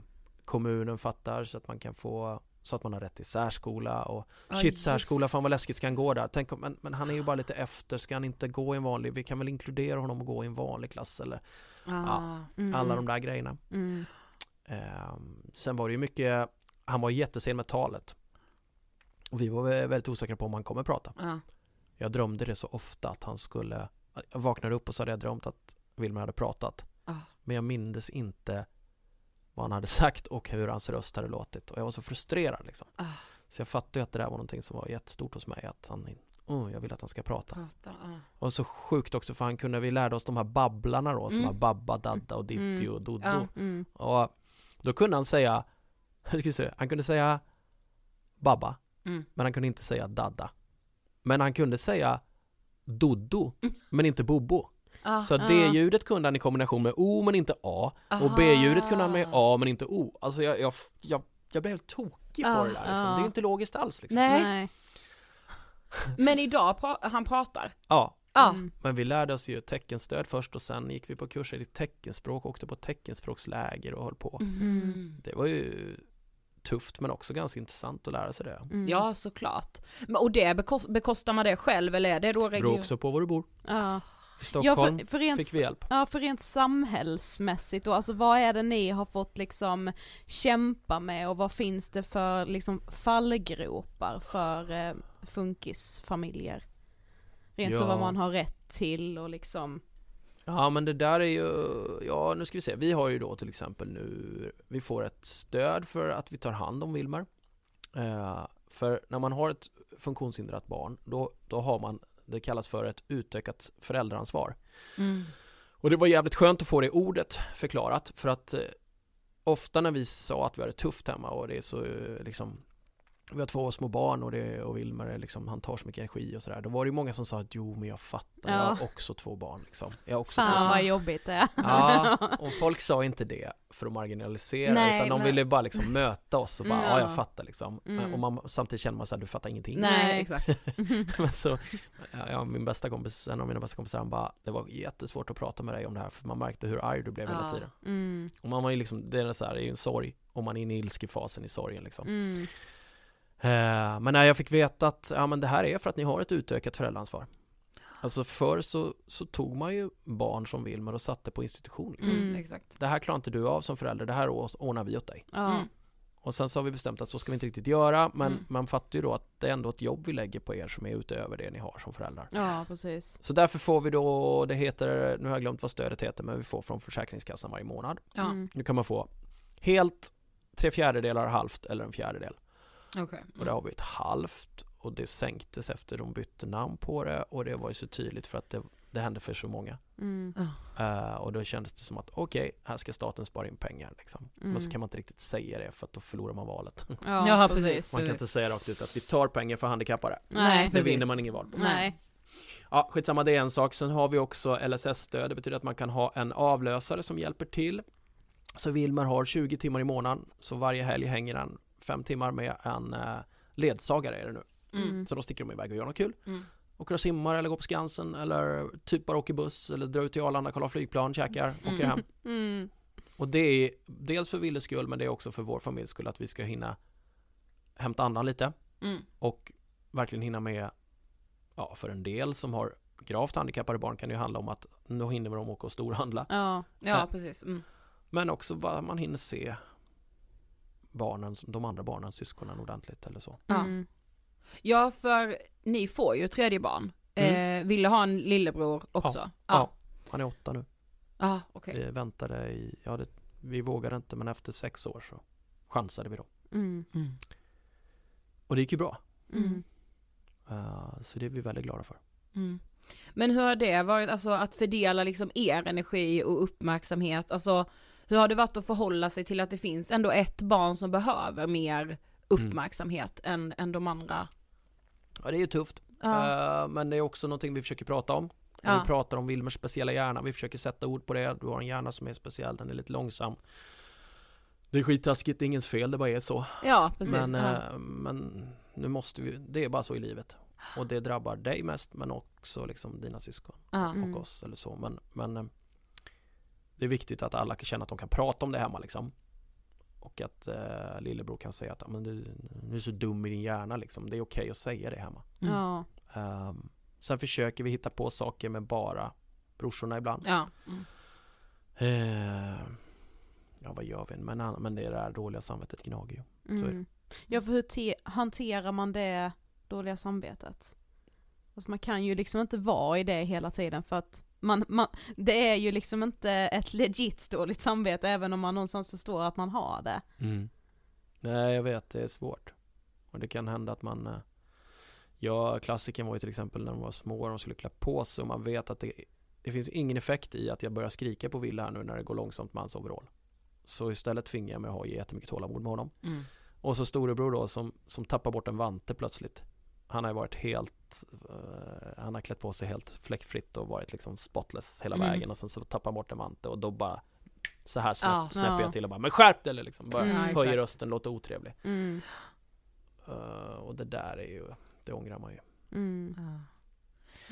kommunen fattar, så att man kan få så att man har rätt till särskola och Ja, shit särskola, fan vad läskigt ska han gå där? Tänk om, men, men han är ju bara lite efter, ska han inte gå i en vanlig, vi kan väl inkludera honom och gå i en vanlig klass eller ah. Mm. alla de där grejerna. Mm. Ehm, sen var det ju mycket, han var jättesen med talet. Och vi var vä- väldigt osäkra på om han kommer prata. Ja. Jag drömde det så ofta att han skulle, jag vaknade upp och så hade jag drömt att Wilmer hade pratat. Ah. Men jag mindes inte vad han hade sagt och hur hans röst hade låtit. Och jag var så frustrerad liksom. Ah. Så jag fattade ju att det där var någonting som var jättestort hos mig. Att han, oh, jag vill att han ska prata. Prata, ja. Och så sjukt också för han kunde, vi lärde oss de här babblarna då som Mm. var Babba, Dadda och Ditti Mm. och Doddo. Ja. Mm. Och då kunde han säga, hur ska vi se, han kunde säga Babba, Mm. men han kunde inte säga Dadda. Men han kunde säga Doddo, men inte Bobo. Ah, Så ah. D-ljudet kunde han i kombination med O men inte A, och Aha. B-ljudet kunde han med A men inte O. Alltså jag, jag, jag, jag blev helt tokig på Ah, det där liksom. ah. Det är ju inte logiskt alls liksom. Nej, Nej. men idag pra- han pratar. Ja, Ja. Mm. men vi lärde oss ju teckenstöd först och sen gick vi på kurser i teckenspråk, åkte på teckenspråksläger och höll på. Mm. Det var ju tufft men också ganska intressant att lära sig det. Mm. Ja såklart. Men, och det bekost, bekostar man det själv eller är det då Det beror region? också på var du bor. Ja. I Stockholm för, för rent, fick vi hjälp. Ja, för rent samhällsmässigt då, alltså vad är det ni har fått liksom kämpa med och vad finns det för liksom fallgropar för eh, funkisfamiljer? Rent så Ja. vad man har rätt till och liksom, Ja men det där är ju, ja nu ska vi se, vi har ju då till exempel nu, vi får ett stöd för att vi tar hand om Wilmer. Eh, för när man har ett funktionshindrat barn, då, då har man, det kallas för ett utökat föräldraansvar. Mm. Och det var jävligt skönt att få det ordet förklarat för att eh, ofta när vi sa att vi hade det tufft hemma och det är så eh, liksom vi har två små barn och, det, och Wilmer är liksom, han tar så mycket energi och sådär. Då var det ju många som sa att jo men jag fattar, jag Ja. har också två barn liksom. Jag har också två fan små vad jobbigt det är. Ja, och folk sa inte det för att marginalisera Nej, utan de men- ville bara liksom möta oss och bara Mm. ja jag fattar liksom. Mm. Och man, samtidigt känner man såhär du fattar ingenting. Nej, Nej. exakt. Men så, ja, min bästa kompis, en av mina bästa kompisar han bara det var jättesvårt att prata med dig om det här för man märkte hur arg du blev hela Ja. tiden. Mm, Och man var ju liksom, det är så här, det är ju en sorg om man är inne i ilskefasen i sorgen liksom. Eh, men när jag fick veta att ja, men det här är för att ni har ett utökat föräldraansvar. Alltså förr så, så tog man ju barn som Wilmer och satte på institution. Liksom. Mm. Exakt. Det här klarar inte du av som förälder, det här ordnar vi åt dig. Mm. Och sen så har vi bestämt att så ska vi inte riktigt göra, men Mm. man fattar ju då att det är ändå ett jobb vi lägger på er som är utöver det ni har som föräldrar. ja, precis. Så därför får vi då, det heter, nu har jag glömt vad stödet heter, men vi får från Försäkringskassan varje månad. Ja, Mm. Nu kan man få helt, tre fjärdedelar, halvt eller en fjärdedel. Okej. Och det har vi ett halvt och det sänktes efter de bytte namn på det och det var ju så tydligt för att det, det hände för så många. Mm. Eh, och då kändes det som att okej, här ska staten spara in pengar liksom. Men så Mm. kan man inte riktigt säga det för att då förlorar man valet. Ja, Ja, precis. precis. Man kan inte säga rakt ut att vi tar pengar för handikappade. Nej, Det precis. vinner man ingen val på. Nej. Ja, skitsamma, det är en sak. Sen har vi också LSS-stöd. Det betyder att man kan ha en avlösare som hjälper till. Så Wilmer har 20 timmar i månaden. Så varje helg hänger han fem timmar med en eh, ledsagare är det nu. Mm. Så då sticker de iväg och gör något kul. Mm. Åker och simmar eller går på Skansen eller typ bara åker buss eller drar ut till Arlanda, kollar flygplan, käkar, åker hem. Mm. Och det är dels för Willes skull men det är också för vår familjs skull att vi ska hinna hämta andan lite Mm. och verkligen hinna med, ja för en del som har gravt handikappade barn kan det ju handla om att nu hinner de åka och storhandla. Ja. Ja, Ja. precis. Mm. Men också bara man hinner se barnen, de andra barnen, syskonen ordentligt eller så. Ja. Mm. Ja, för ni får ju tredje barn. Mm. Eh, ville ha en lillebror också? Ja. Ja. Han är åtta nu. Ja, okej. Vi väntade i, ja det, vi vågade inte men efter sex år så chansade vi då. Mm. Mm. Och det gick ju bra. Mm. Eh, så det är vi väldigt glada för. Mm. Men hur har det varit, alltså att fördela liksom er energi och uppmärksamhet, alltså hur har det varit att förhålla sig till att det finns ändå ett barn som behöver mer uppmärksamhet än, än de andra? Ja det är ju tufft. Ja. Eh, men det är också någonting vi försöker prata om. Ja. Vi pratar om Wilmers speciella hjärna, vi försöker sätta ord på det. Du har en hjärna som är speciell, den är lite långsam. Det är skittaskigt, det är ingens fel, det bara är så. ja, precis. Men, ja. eh, men nu måste vi, det är bara så i livet. Och det drabbar dig mest men också liksom dina syskon ja. Mm. och oss eller så. Men, men eh, det är viktigt att alla kan känna att de kan prata om det hemma liksom. Och att eh, lillebror kan säga att "Ja, men du, du är så dum i din hjärna liksom. Det är okej att säga det hemma. Mm. Ja. Um, sen försöker vi hitta på saker med bara brorsorna ibland. Ja. Mm. Eh, ja, vad gör vi? Men, men det där dåliga samvetet gnager ju. Så är det. Mm. Ja, för hur te- hanterar man det dåliga samvetet? Alltså man kan ju liksom inte vara i det hela tiden för att man, man, det är ju liksom inte ett legit dåligt samvete även om man någonstans förstår att man har det. Nej, jag vet, det är svårt. Och det kan hända att man eh, Ja, klassiken var ju till exempel när de var små och de skulle klä på sig och man vet att det, det finns ingen effekt i att jag börjar skrika på Wille här nu när det går långsamt med hans overall. Så istället tvingar jag mig att ha jättemycket tålamod med honom. Mm. Och så storebror då som, som tappar bort en vante plötsligt. Han har ju varit helt, eh, han har klätt på sig helt fläckfritt och varit liksom spotless hela Mm. vägen och sen så tappar han bort en vante och då bara så här snäpp, Ja. snäpper Ja. jag till och bara men skärp dig eller liksom, bara Mm. Höjer exakt. rösten, låter otrevlig. Mm. Eh, och det där är ju, det ångrar man ju. Mm. Ja.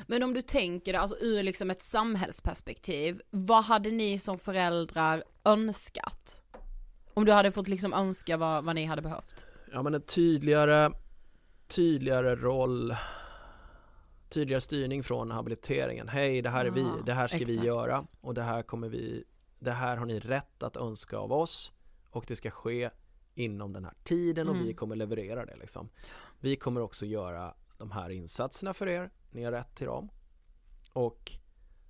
Men om du tänker alltså ur liksom ett samhällsperspektiv, vad hade ni som föräldrar önskat? Om du hade fått liksom önska vad, vad ni hade behövt? Ja men en tydligare, tydligare roll tydligare styrning från habiliteringen. Hej, det här är vi, Ja, det här ska vi exakt. göra och det här kommer vi, det här har ni rätt att önska av oss och det ska ske inom den här tiden och Mm. vi kommer leverera det liksom. Vi kommer också göra de här insatserna för er, ni har rätt till dem. Och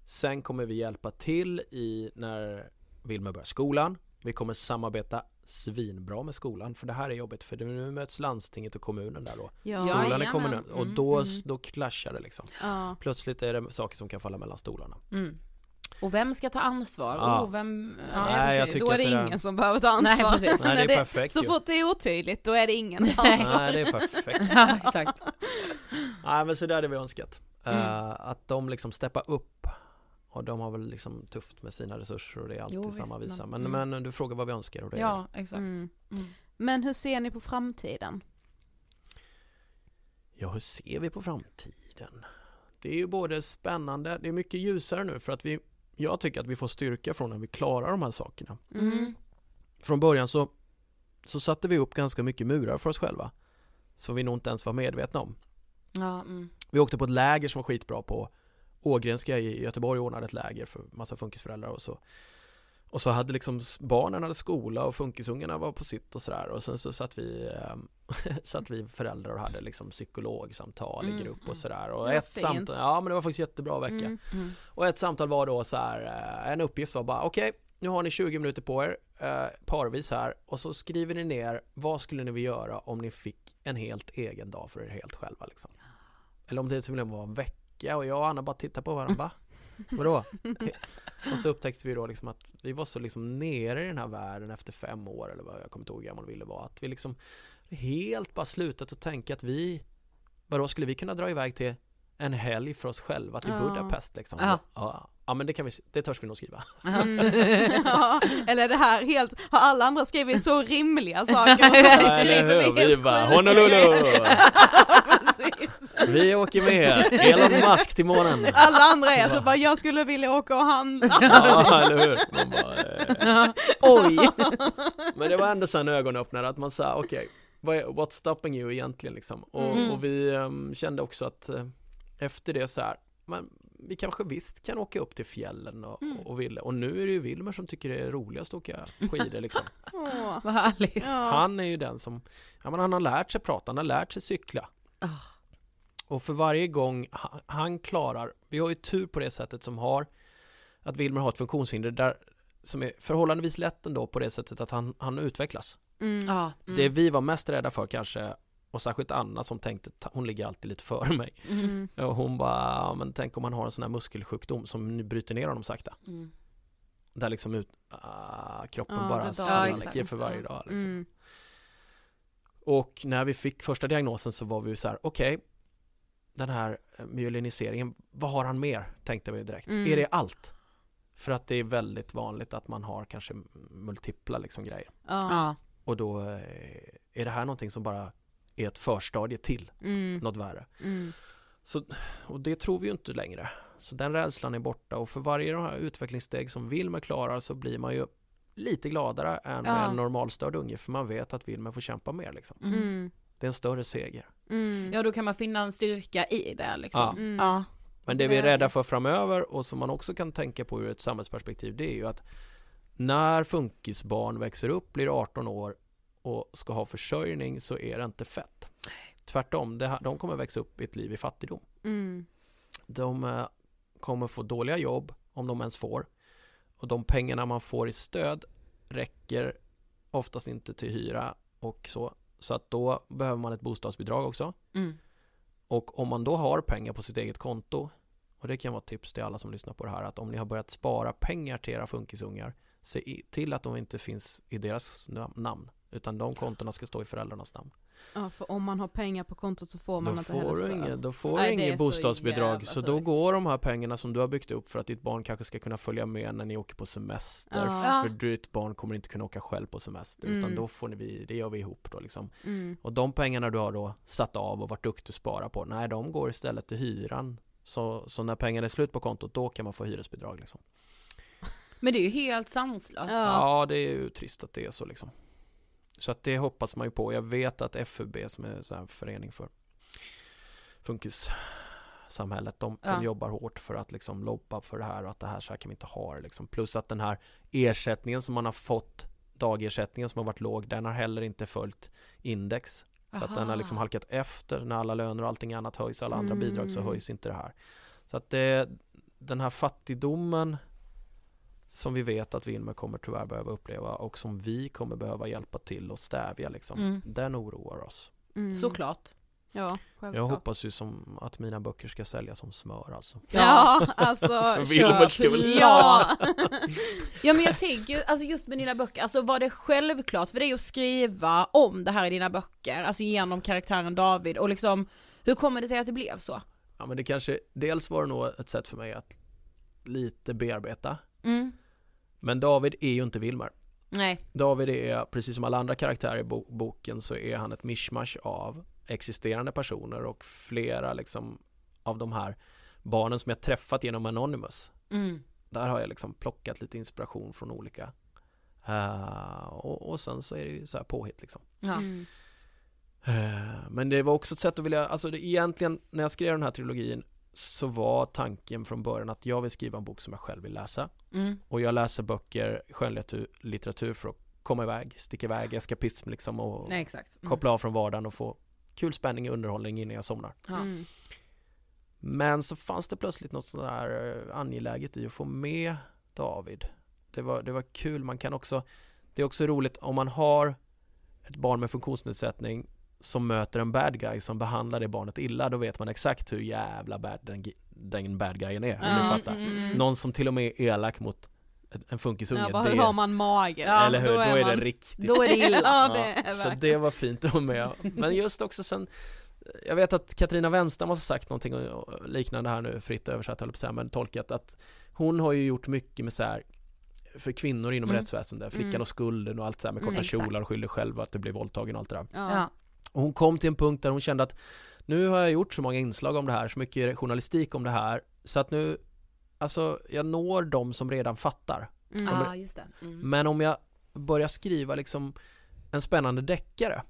sen kommer vi hjälpa till i när Wilmer börjar skolan. Vi kommer samarbeta svinbra med skolan för det här är jobbigt för nu möts landstinget och kommunen där då. Ja. Skolan är kommunen och Mm, då, mm. då clashar det liksom. Ja. Plötsligt är det saker som kan falla mellan stolarna. Mm. Och vem ska ta ansvar? Ja. Oh, vem... Ja, Nej, jag då är det ingen som behöver ta ansvar. Nej, precis. Nej, det är perfekt Så fort det är otydligt, då är det ingens ansvar. Nej, det är perfekt. ja, exakt. Nej, men så där hade vi önskat. Mm. Eh, att de liksom steppar upp. Och de har väl liksom tufft med sina resurser och det är alltid Jo, samma visst, visa. men- mm. men du frågar vad vi önskar och det är Ja, exakt. Mm. Mm. Men hur ser ni på framtiden? Ja, hur ser vi på framtiden? Det är ju både spännande, det är mycket ljusare nu för att vi Jag tycker att vi får styrka från när vi klarar de här sakerna. Mm. Från början så Så satte vi upp ganska mycket murar för oss själva Som vi nog inte ens var medvetna om. Ja, mm. Vi åkte på ett läger som var skitbra på Ågrenska i Göteborg ordnade ett läger för massa funkisföräldrar och så Och så hade liksom barnen hade skola och funkisungarna var på sitt och sådär och sen så satt vi ehm, Satt vi föräldrar och hade liksom psykologsamtal Mm, i grupp mm. och sådär och ett fint. samtal, ja men det var faktiskt jättebra vecka Mm. Mm. Och ett samtal var då så här, eh, en uppgift var bara okej, nu har ni 20 minuter på er, eh, parvis här och så skriver ni ner vad skulle ni vilja göra om ni fick en helt egen dag för er helt själva liksom. Eller om det till och med var en vecka och jag och Anna bara tittar på varandra, va? Vadå? och så upptäckte vi då liksom att vi var så liksom nere i den här världen efter fem år eller vad jag kommer inte ihåg hur gammal Ville var, att vi liksom helt bara slutat att tänka att vi, vadå skulle vi kunna dra iväg till en helg för oss själva till Ja. Budapest liksom? Ja. Ja, ja men det kan vi, det törs vi nog skriva. Mm. ja, eller det här helt, har alla andra skrivit så rimliga saker och så Ja, eller hur? vi bara, Honolulu! Vi åker med, Elon Musk till månen! Alla andra är så bara, jag skulle vilja åka och handla. Ja, eller hur? Man bara, eh. Oj! Men det var ändå så en ögonöppnare att man sa okej, är- what's stopping you egentligen liksom? Och, Mm. och vi ehm, kände också att eh, efter det så här, men vi kanske visst kan åka upp till fjällen och, Mm. och Ville. Och nu är det ju Wilmer som tycker det är roligast att åka skidor liksom. Åh. Vad härligt. Han är ju den som, ja men han har lärt sig prata, han har lärt sig cykla. Ah. Och för varje gång han, klarar, vi har ju tur på det sättet som har att Wilmer har ett funktionshinder där som är förhållandevis lätt ändå på det sättet att han, han utvecklas. Mm. Ja. Mm. Det vi var mest rädda för kanske och särskilt Anna som tänkte, hon ligger alltid lite före mig. Mm. Och hon bara, ja, men tänk om han har en sån här muskelsjukdom som nu bryter ner honom sakta. Mm. Där liksom ut, ah, kroppen Ja, bara liksom. för varje dag. Liksom. Och när vi fick första diagnosen så var vi så här, okej, den här eh, myeliniseringen, vad har han mer? Tänkte vi direkt. Mm. Är det allt? För att det är väldigt vanligt att man har kanske multipla liksom grejer. Ja. Ja. Och då eh, är det här någonting som bara är ett förstadie till Mm. något värre. Mm. Så, och det tror vi ju inte längre. Så den rädslan är borta och för varje de här utvecklingssteg som Wilmer klarar så blir man ju lite gladare än Ja. med en normalstörd unge för man vet att Wilmer får kämpa mer liksom. Mm. Mm. Det är en större seger. Mm. Ja, då kan man finna en styrka i det liksom. Ja. Mm. Ja. Men det vi är rädda för framöver och som man också kan tänka på ur ett samhällsperspektiv det är ju att när funkisbarn växer upp, blir 18 år och ska ha försörjning så är det inte fett. Tvärtom, det de kommer växa upp i ett liv i fattigdom. Mm. De eh, kommer få dåliga jobb om de ens får. Och de pengarna man får i stöd räcker oftast inte till hyra och så. Så att då behöver man ett bostadsbidrag också. Mm. Och om man då har pengar på sitt eget konto och det kan vara ett tips till alla som lyssnar på det här att om ni har börjat spara pengar till era funkisungar se till att de inte finns i deras nam- namn utan de kontona ska stå i föräldrarnas namn. Ja, för om man har pengar på kontot så får man Då inte heller får, du stöd. inget, då får Nej, du inget så bostadsbidrag jävla så då går de här pengarna som du har byggt upp för att ditt barn kanske ska kunna följa med när ni åker på semester Ja. för ditt barn kommer inte kunna åka själv på semester utan Mm. då får ni, vi- det gör vi ihop då liksom. Mm. Och de pengarna du har då satt av och varit duktig att spara på, nej de går istället till hyran. Så, så när pengarna är slut på kontot, då kan man få hyresbidrag liksom. Men det är ju helt sanslöst. Ja. Ja, det är ju trist att det är så liksom. Så att det hoppas man ju på. Jag vet att FUB som är så här förening för funkis samhället. De, Ja. de jobbar hårt för att liksom lobba för det här och att det här så här kan vi inte ha det liksom. Plus att den här ersättningen som man har fått, dagersättningen som har varit låg, den har heller inte följt index. Så att den har liksom Aha. halkat efter när alla löner och allting annat höjs, alla andra bidrag så Mm. höjs inte det här. Så att det, den här fattigdomen som vi vet att Vilmer kommer tyvärr behöva uppleva och som vi kommer behöva hjälpa till och stävja liksom. Mm. Den oroar oss. Mm. Såklart. Ja, självklart. Jag hoppas ju som att mina böcker ska sälja som smör alltså. Ja, alltså Wilbert ska väl- Ja. Ja men jag tänker alltså just med dina böcker, alltså var det självklart för dig att skriva om det här i dina böcker, alltså genom karaktären David och liksom, hur kommer det sig att det blev så? Ja men det kanske, dels var det nog ett sätt för mig att lite bearbeta. Mm. Men David är ju inte Vilmer. Nej. David är, precis som alla andra karaktärer i bo- boken, så är han ett mischmasch av existerande personer och flera liksom av de här barnen som jag träffat genom Anonymous. Mm. Där har jag liksom plockat lite inspiration från olika. Eh, och, och sen så är det ju så här påhitt liksom. Ja. Mm. Eh, Men det var också ett sätt att vilja, alltså det, egentligen när jag skrev den här trilogin så var tanken från början att jag vill skriva en bok som jag själv vill läsa. Mm. Och jag läser böcker, skönlitteratur litteratur för att komma iväg, sticka iväg, eskapism liksom och Nej exakt. Mm. koppla av från vardagen och få kul spänning och underhållning innan jag somnar. Mm. Men så fanns det plötsligt något sådär eh, angeläget i att få med David. Det var, det var kul, man kan också, det är också roligt om man har ett barn med funktionsnedsättning som möter en bad guy som behandlar det barnet illa, då vet man exakt hur jävla bad den, den bad guyen är, Ja, fattar. mm. Någon som till och med är elak mot en funkisunge, Ja, bara det, har man mage? Ja, eller hur, då är, det man- riktigt Då är det illa. Ja, det är så det var fint att ha med. Men just också sen Jag vet att Katarina Wenstam har sagt någonting och- liknande här nu, fritt översatt höll på men tolkat att hon har ju gjort mycket med så här för kvinnor inom Mm. rättsväsendet, flickan Mm. och skulden och allt så här med Mm, korta exakt. kjolar och skyller själv att det blir våldtagen och allt det där. Ja. Och hon kom till en punkt där hon kände att nu har jag gjort så många inslag om det här, så mycket journalistik om det här, så att nu, alltså jag når de som redan fattar. Mm. Ja, just det. Mm. Men om jag börjar skriva liksom en spännande deckare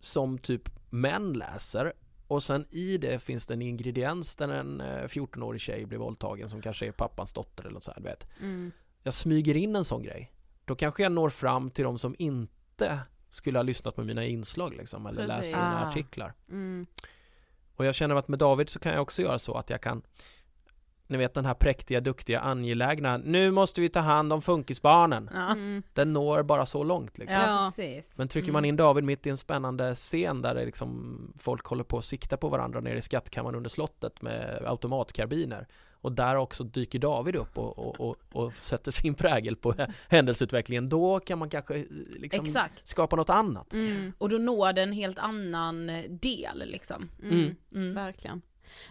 som typ män läser och sen i det finns det en ingrediens där en eh, 14-årig tjej blir våldtagen som kanske är pappans dotter eller något så här, du vet. Mm. Jag smyger in en sån grej. Då kanske jag når fram till de som inte skulle ha lyssnat på mina inslag liksom, eller läst mina Ah. artiklar. Mm. Och jag känner att med David så kan jag också göra så att jag kan Ni vet den här präktiga, duktiga, angelägna Nu måste vi ta hand om funkisbarnen. Mm. Den når bara så långt liksom Ja. Men trycker Mm. man in David mitt i en spännande scen där det liksom folk håller på att sikta på varandra nere i skattkammaren under slottet med automatkarbiner och där också dyker David upp och, och, och, och sätter sin prägel på händelseutvecklingen då kan man kanske eh, liksom Exakt. skapa något annat. Mm. Och då når det en helt annan eh, del liksom. Mm. Mm. Mm. Verkligen.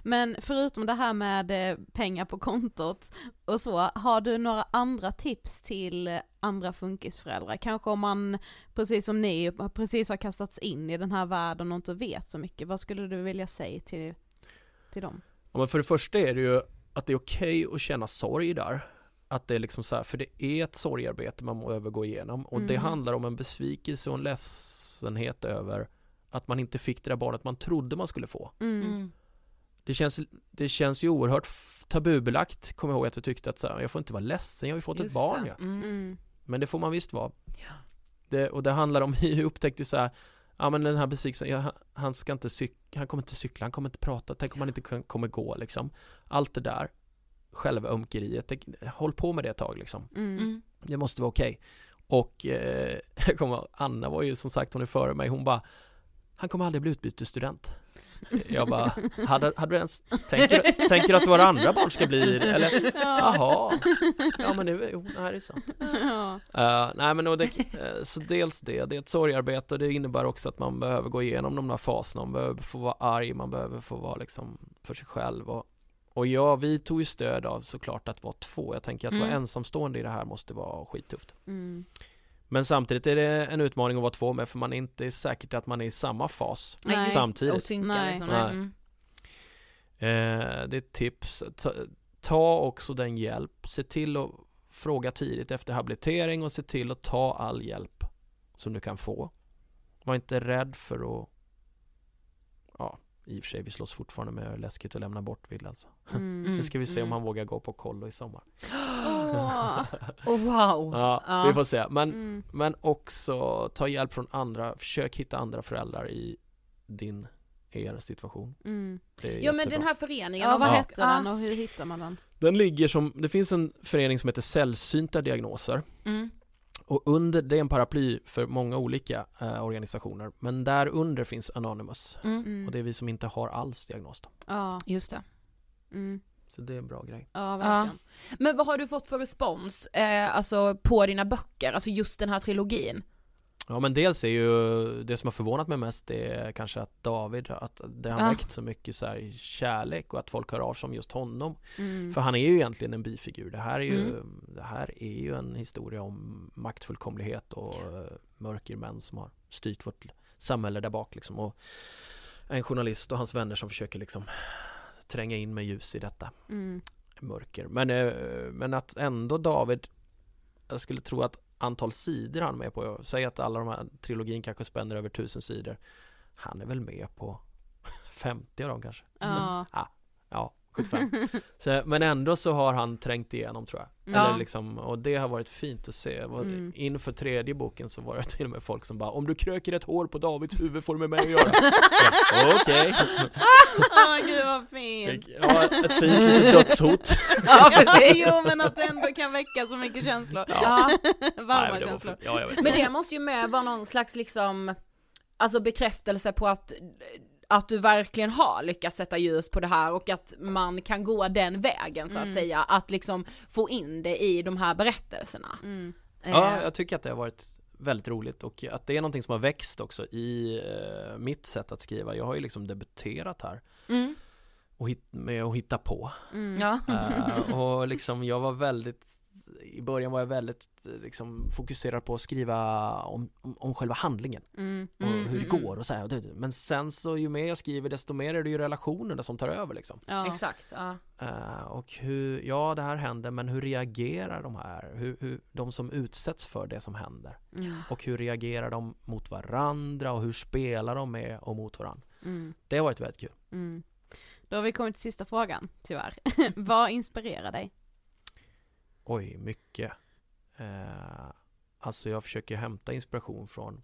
Men förutom det här med eh, pengar på kontot och så, har du några andra tips till andra funkisföräldrar? Kanske om man, precis som ni, precis har kastats in i den här världen och inte vet så mycket. Vad skulle du vilja säga till, till dem? Ja, men för det första är det ju att det är okej att känna sorg där. Att det är liksom så här, för det är ett sorgarbete man behöver gå igenom och det Mm. handlar om en besvikelse och en ledsenhet över att man inte fick det där barnet man trodde man skulle få. Mm. Mm. Det känns, det känns ju oerhört tabubelagt, kommer jag ihåg att jag tyckte att så här, jag får inte vara ledsen, jag har ju fått ett Just barn det. ja. Mm. Mm. Men det får man visst vara. Det, och det handlar om, vi upptäckte så här, ja men den här besvikelsen, ja, han- ska inte cykla, han kommer inte cykla, han kommer inte prata, tänk om han inte kommer gå liksom. Allt det där, självömkeriet, håll på med det ett tag liksom. Mm. Mm. Det måste vara okej. Och eh, jag kommer ihåg, Anna var ju som sagt, hon är före mig, hon bara Han kommer aldrig bli utbytesstudent. Jag bara, hade, hade du ens, tänker, tänker du att våra andra barn ska bli? Eller, jaha, ja men det, jo, det här är sant. Ja. Eh, nej men och det, eh, så dels det, det är ett sorgarbete och det innebär också att man behöver gå igenom de där faserna, man behöver få vara arg, man behöver få vara liksom för sig själv och, och ja, vi tog ju stöd av såklart att vara två, jag tänker att vara Mm. ensamstående i det här måste vara skittufft. Mm. Men samtidigt är det en utmaning att vara två med för man är inte säkert att man är i samma fas Nej, samtidigt. Och synka Nej. liksom. Nej. Mm. Eh, det är ett tips. Ta, ta också den hjälp. Se till att fråga tidigt efter habilitering och se till att ta all hjälp som du kan få. Var inte rädd för att ja, I och för sig, vi slåss fortfarande med läskigt att lämna bort Will alltså. Mm. Nu ska vi se om mm. han vågar gå på kollo i sommar. Åh. Oh, wow. Ja, Ja. vi får se. Men, Mm. men också ta hjälp från andra, försök hitta andra föräldrar i din, er situation. Mm. Ja men den här föreningen, Ja, vad hette den och hur hittar man den? Den ligger som, det finns en förening som heter Sällsynta diagnoser Mm. och under, det är en paraply för många olika eh, organisationer men där under finns Anonymous Mm. Mm. och det är vi som inte har alls diagnos då. Ja. Just det. Så det är en bra grej. Ja, verkligen. Men vad har du fått för respons, eh, alltså på dina böcker, alltså just den här trilogin? Ja men dels är ju det som har förvånat mig mest det är kanske att David, att det har Ja. väckt så mycket så här kärlek och att folk hör av sig om just honom. Mm. För han är ju egentligen en bifigur. Det här är ju, Mm. det här är ju en historia om maktfullkomlighet och uh, mörkermän som har styrt vårt samhälle där bak liksom. Och en journalist och hans vänner som försöker liksom tränga in med ljus i detta Mm. mörker. Men, eh, men att ändå David, jag skulle tro att antal sidor han är med på, säg att alla de här trilogin kanske spänner över tusen sidor. Han är väl med på 50 av dem kanske. Ja. Ja, 75. Så, men ändå så har han trängt igenom tror jag. Ja. Eller liksom, och det har varit fint att se. Mm. Inför tredje boken så var det till och med folk som bara Om du kröker ett hår på Davids huvud får du med mig att göra. Ja, Okej. Åh gud vad fint! Ja, ett fint litet dödshot. jo men att det ändå kan väcka så mycket känslor. Ja. Varma Nej, men det var känslor. för- Ja. Men det måste ju med vara någon slags liksom, alltså bekräftelse på att, att du verkligen har lyckats sätta ljus på det här och att man kan gå den vägen så att Mm. säga, att liksom få in det i de här berättelserna. Mm. Ja, Eh, jag tycker att det har varit väldigt roligt och att det är någonting som har växt också i eh, mitt sätt att skriva. Jag har ju liksom debuterat här mm, och hit, med att hitta på. Mm. ja. Eh, och liksom jag var väldigt i början var jag väldigt liksom, fokuserad på att skriva om, om, själva handlingen Mm. och Mm, hur det mm, går och så här. Men sen så ju mer jag skriver desto mer är det ju relationerna som tar över liksom. Ja. Exakt, ja. Eh, och hur, ja det här händer men hur reagerar de här? Hur, hur, de som utsätts för det som händer? Mm. Och hur reagerar de mot varandra och hur spelar de med och mot varandra? Mm. Det har varit väldigt kul. Mm. Då har vi kommit till sista frågan, tyvärr. Vad inspirerar dig? Oj, mycket. Eh, alltså jag försöker hämta inspiration från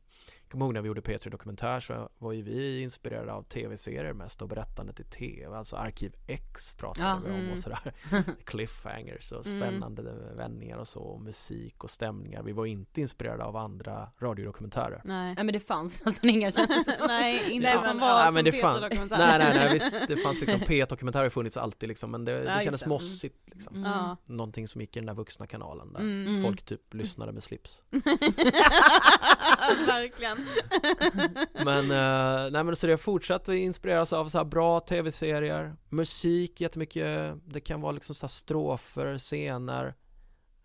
kommer ihåg när vi gjorde P3 Dokumentär så var ju vi inspirerade av tv-serier mest och berättandet i tv, alltså Arkiv X pratade Ja, vi om mm. och sådär. Cliffhangers och Mm. spännande vändningar och så, och musik och stämningar. Vi var inte inspirerade av andra radiodokumentärer. Nej. Nej men det fanns nästan inga känslor. nej, inte Nej, som men- var ja, som men det Peter fan- dokumentär. Nej, nej, nej, visst, det fanns liksom P1-dokumentärer har funnits alltid liksom, men det, Ja, det kändes. Mm. mossigt liksom. Mm. Ja. Någonting som gick i den där vuxna kanalen där Mm. folk typ lyssnade med slips. Verkligen. Men, eh, nej men så det har fortsatt att inspireras av så här bra tv-serier, musik jättemycket, det kan vara liksom så här strofer, scener,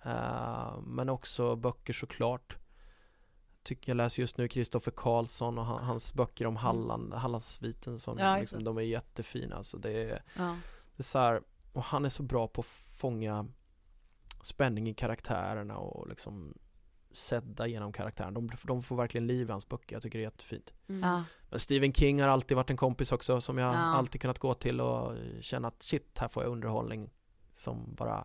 eh, men också böcker såklart. Tycker jag läser just nu Kristoffer Karlsson och han, hans böcker om Halland, Hallandssviten, som Ja, liksom, de är jättefina. Alltså det, är, Ja. det är så här, och han är så bra på att fånga spänning i karaktärerna och liksom sädda genom karaktären. De, de får verkligen liv i hans böcker, jag tycker det är jättefint. Mm. Ja. Men Stephen King har alltid varit en kompis också som jag Ja. alltid kunnat gå till och känna att shit, här får jag underhållning som bara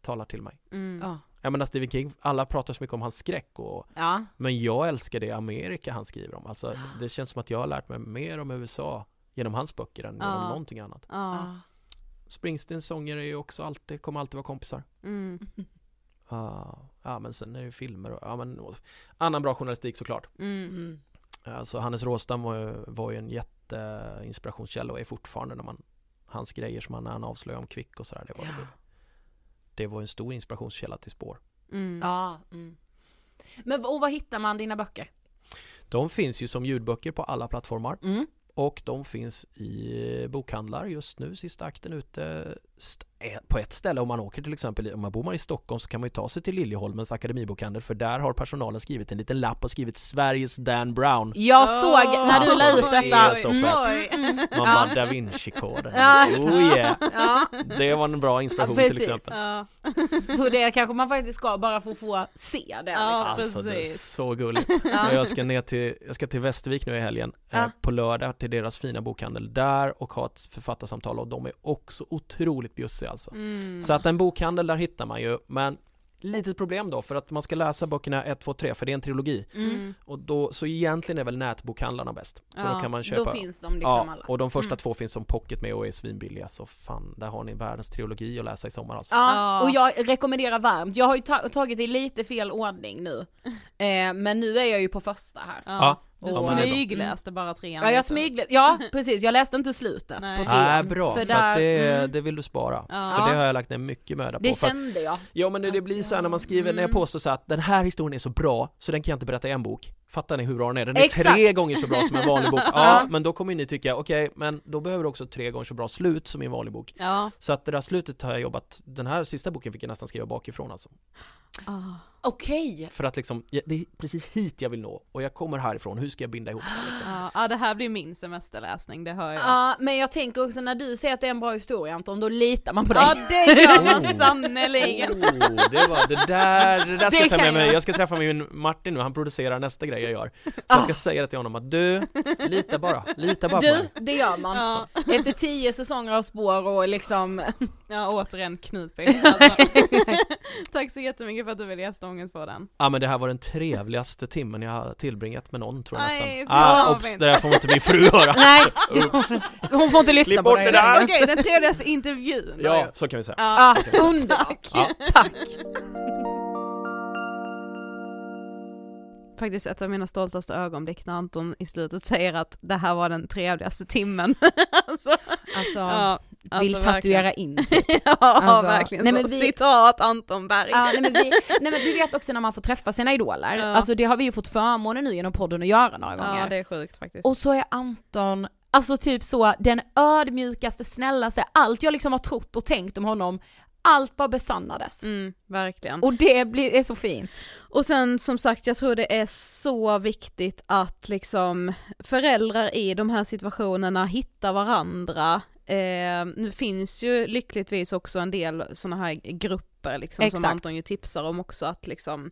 talar till mig. Mm. Ja. Jag menar Stephen King, alla pratar så mycket om hans skräck och Ja. men jag älskar det Amerika han skriver om. Alltså det känns som att jag har lärt mig mer om USA genom hans böcker än genom Ja. någonting annat. Ja. Springsteens sånger är ju också alltid, kommer alltid vara kompisar. Mm. Ah, ja men sen är det ju filmer och, ja men annan bra journalistik såklart. Mm. Alltså Hannes Råstam var ju, var ju en jätteinspirationskälla och är fortfarande när man Hans grejer som han, han avslöjar om Kvick och sådär det var, Ja. det var en stor inspirationskälla till spår. Mm. Ja. Mm. Men och var hittar man dina böcker? De finns ju som ljudböcker på alla plattformar Mm. och de finns i bokhandlar just nu, sista akten ute på ett ställe om man åker till exempel, om man bor man i Stockholm så kan man ju ta sig till Liljeholmens akademibokhandel för där har personalen skrivit en liten lapp och skrivit Sveriges Dan Brown Jag såg när du la ut det är detta. så Mm. fett. Mm. Man Ja. bara Da Vinci-koden. Ja. Oh yeah! Ja. Det var en bra inspiration Ja, till exempel. Ja. Så det kanske man faktiskt ska bara få få se det. Ja. Liksom. Alltså det är så gulligt. Ja. Jag ska ner till, jag ska till Västervik nu i helgen Ja. eh, på lördag till deras fina bokhandel där och ha ett författarsamtal och de är också otroligt bjussiga alltså. Mm. Så att en bokhandel där hittar man ju, men litet problem då för att man ska läsa böckerna 1, 2, 3 för det är en trilogi Mm. och då, så egentligen är väl nätbokhandlarna bäst för Ja, då kan man köpa Då finns de liksom Ja, alla. och de första Mm. två finns som pocket med och är svinbilliga så fan, där har ni världens trilogi att läsa i sommar alltså. Ja, Ja. och jag rekommenderar varmt. Jag har ju ta- tagit det i lite fel ordning nu. Eh, men nu är jag ju på första här. Ja. Du smygläste bara trean. Ja, jag lite. smygle... Ja, precis. Jag läste inte slutet Nej. på trean. Nej, bra, för, För att där- det, mm. det vill du spara. Ja. För det har jag lagt ner mycket möda på. Det att, kände jag. ja men det, det blir så här när man skriver, när jag Mm. påstår så att den här historien är så bra så den kan jag inte berätta i en bok. Fattar ni hur bra den är? Den är Exakt. tre gånger så bra som en vanlig bok. Ja, Ja. men då kommer ni tycka, okej, men då behöver du också tre gånger så bra slut som i en vanlig bok. Ja. Så att det där slutet har jag jobbat, den här sista boken fick jag nästan skriva bakifrån alltså. Ah. Okej. För att liksom, det är precis hit jag vill nå och jag kommer härifrån, hur ska jag binda ihop det liksom? Ja, det här blir min semesterläsning, det hör jag. Ja, men jag tänker också när du säger att det är en bra historia Anton, då litar man på dig. Ja, det gör man Oh. sannerligen. Oh, det var, det där, det där ska Det jag ta med mig, jag. jag ska träffa min Martin nu, han producerar nästa grej jag gör Så jag ska säga det till honom att du, lita bara, lita bara på Du, mig det gör man. Ja, Efter tio säsonger av spår och liksom, ja återigen Knutby. Alltså. Tack så jättemycket för att du ville gästa Ångestpodden. Ja men det här var den trevligaste timmen jag har tillbringat med någon tror jag Nej, nästan Ah, fint. det där får inte min fru höra nej, Oops. hon får inte lyssna Klipp på det där. Okej, den trevligaste intervjun. Ja, så kan vi säga Ja, Ja. underbart. Ja. Tack. Faktiskt ett av mina stoltaste ögonblick när Anton i slutet säger att det här var den trevligaste timmen. alltså, Alltså, ja, vill alltså, tatuera in typ. verkligen. Ja, Alltså, verkligen nej, men vi- Citat Anton Berg. Ja, nej, men vi, nej men du vet också när man får träffa sina idoler, Ja. alltså det har vi ju fått förmånen nu genom podden att göra några gånger. Ja, det är sjukt faktiskt. Och så är Anton, alltså typ så, den ödmjukaste, snällaste, allt jag liksom har trott och tänkt om honom, allt bara besannades. Mm, verkligen. Och det blir, är så fint. Och sen som sagt, jag tror det är så viktigt att liksom föräldrar i de här situationerna hittar varandra. Eh, nu finns ju lyckligtvis också en del sådana här grupper liksom som. Anton ju tipsar om också att liksom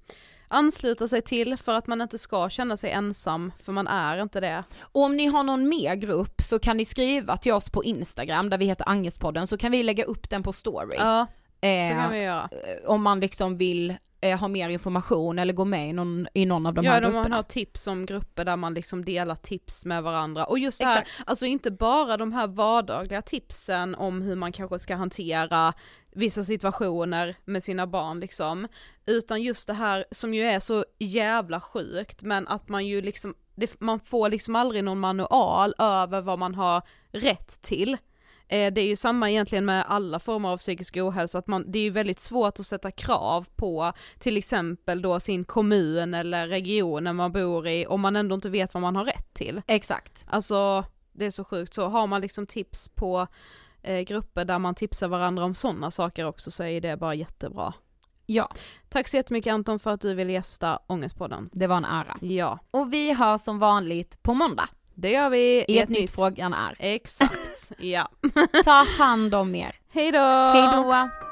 ansluta sig till för att man inte ska känna sig ensam, för man är inte det. Och om ni har någon mer grupp så kan ni skriva till oss på Instagram där vi heter Angestpodden så kan vi lägga upp den på story. Ja, så Eh, kan vi göra. Om man liksom vill eh, ha mer information eller gå med i någon, i någon av de ja, här de grupperna. har tips om grupper där man liksom delar tips med varandra. Och just det här, Exakt. alltså inte bara de här vardagliga tipsen om hur man kanske ska hantera vissa situationer med sina barn liksom, utan just det här som ju är så jävla sjukt, men att man ju liksom, det, man får liksom aldrig någon manual över vad man har rätt till. Eh, Det är ju samma egentligen med alla former av psykisk ohälsa, att man, det är ju väldigt svårt att sätta krav på till exempel då sin kommun eller regionen man bor i om man ändå inte vet vad man har rätt till. Exakt. Alltså det är så sjukt, så har man liksom tips på eh, grupper där man tipsar varandra om sådana saker också så är det bara jättebra. Ja, Tack så jättemycket Anton för att du vill gästa Ångestpodden. det var en ära. Ja, Och vi hörs som vanligt på måndag det gör vi i ett, nytt Frågan är. Exakt, ja. Ta hand om er. Hej då! Hej då!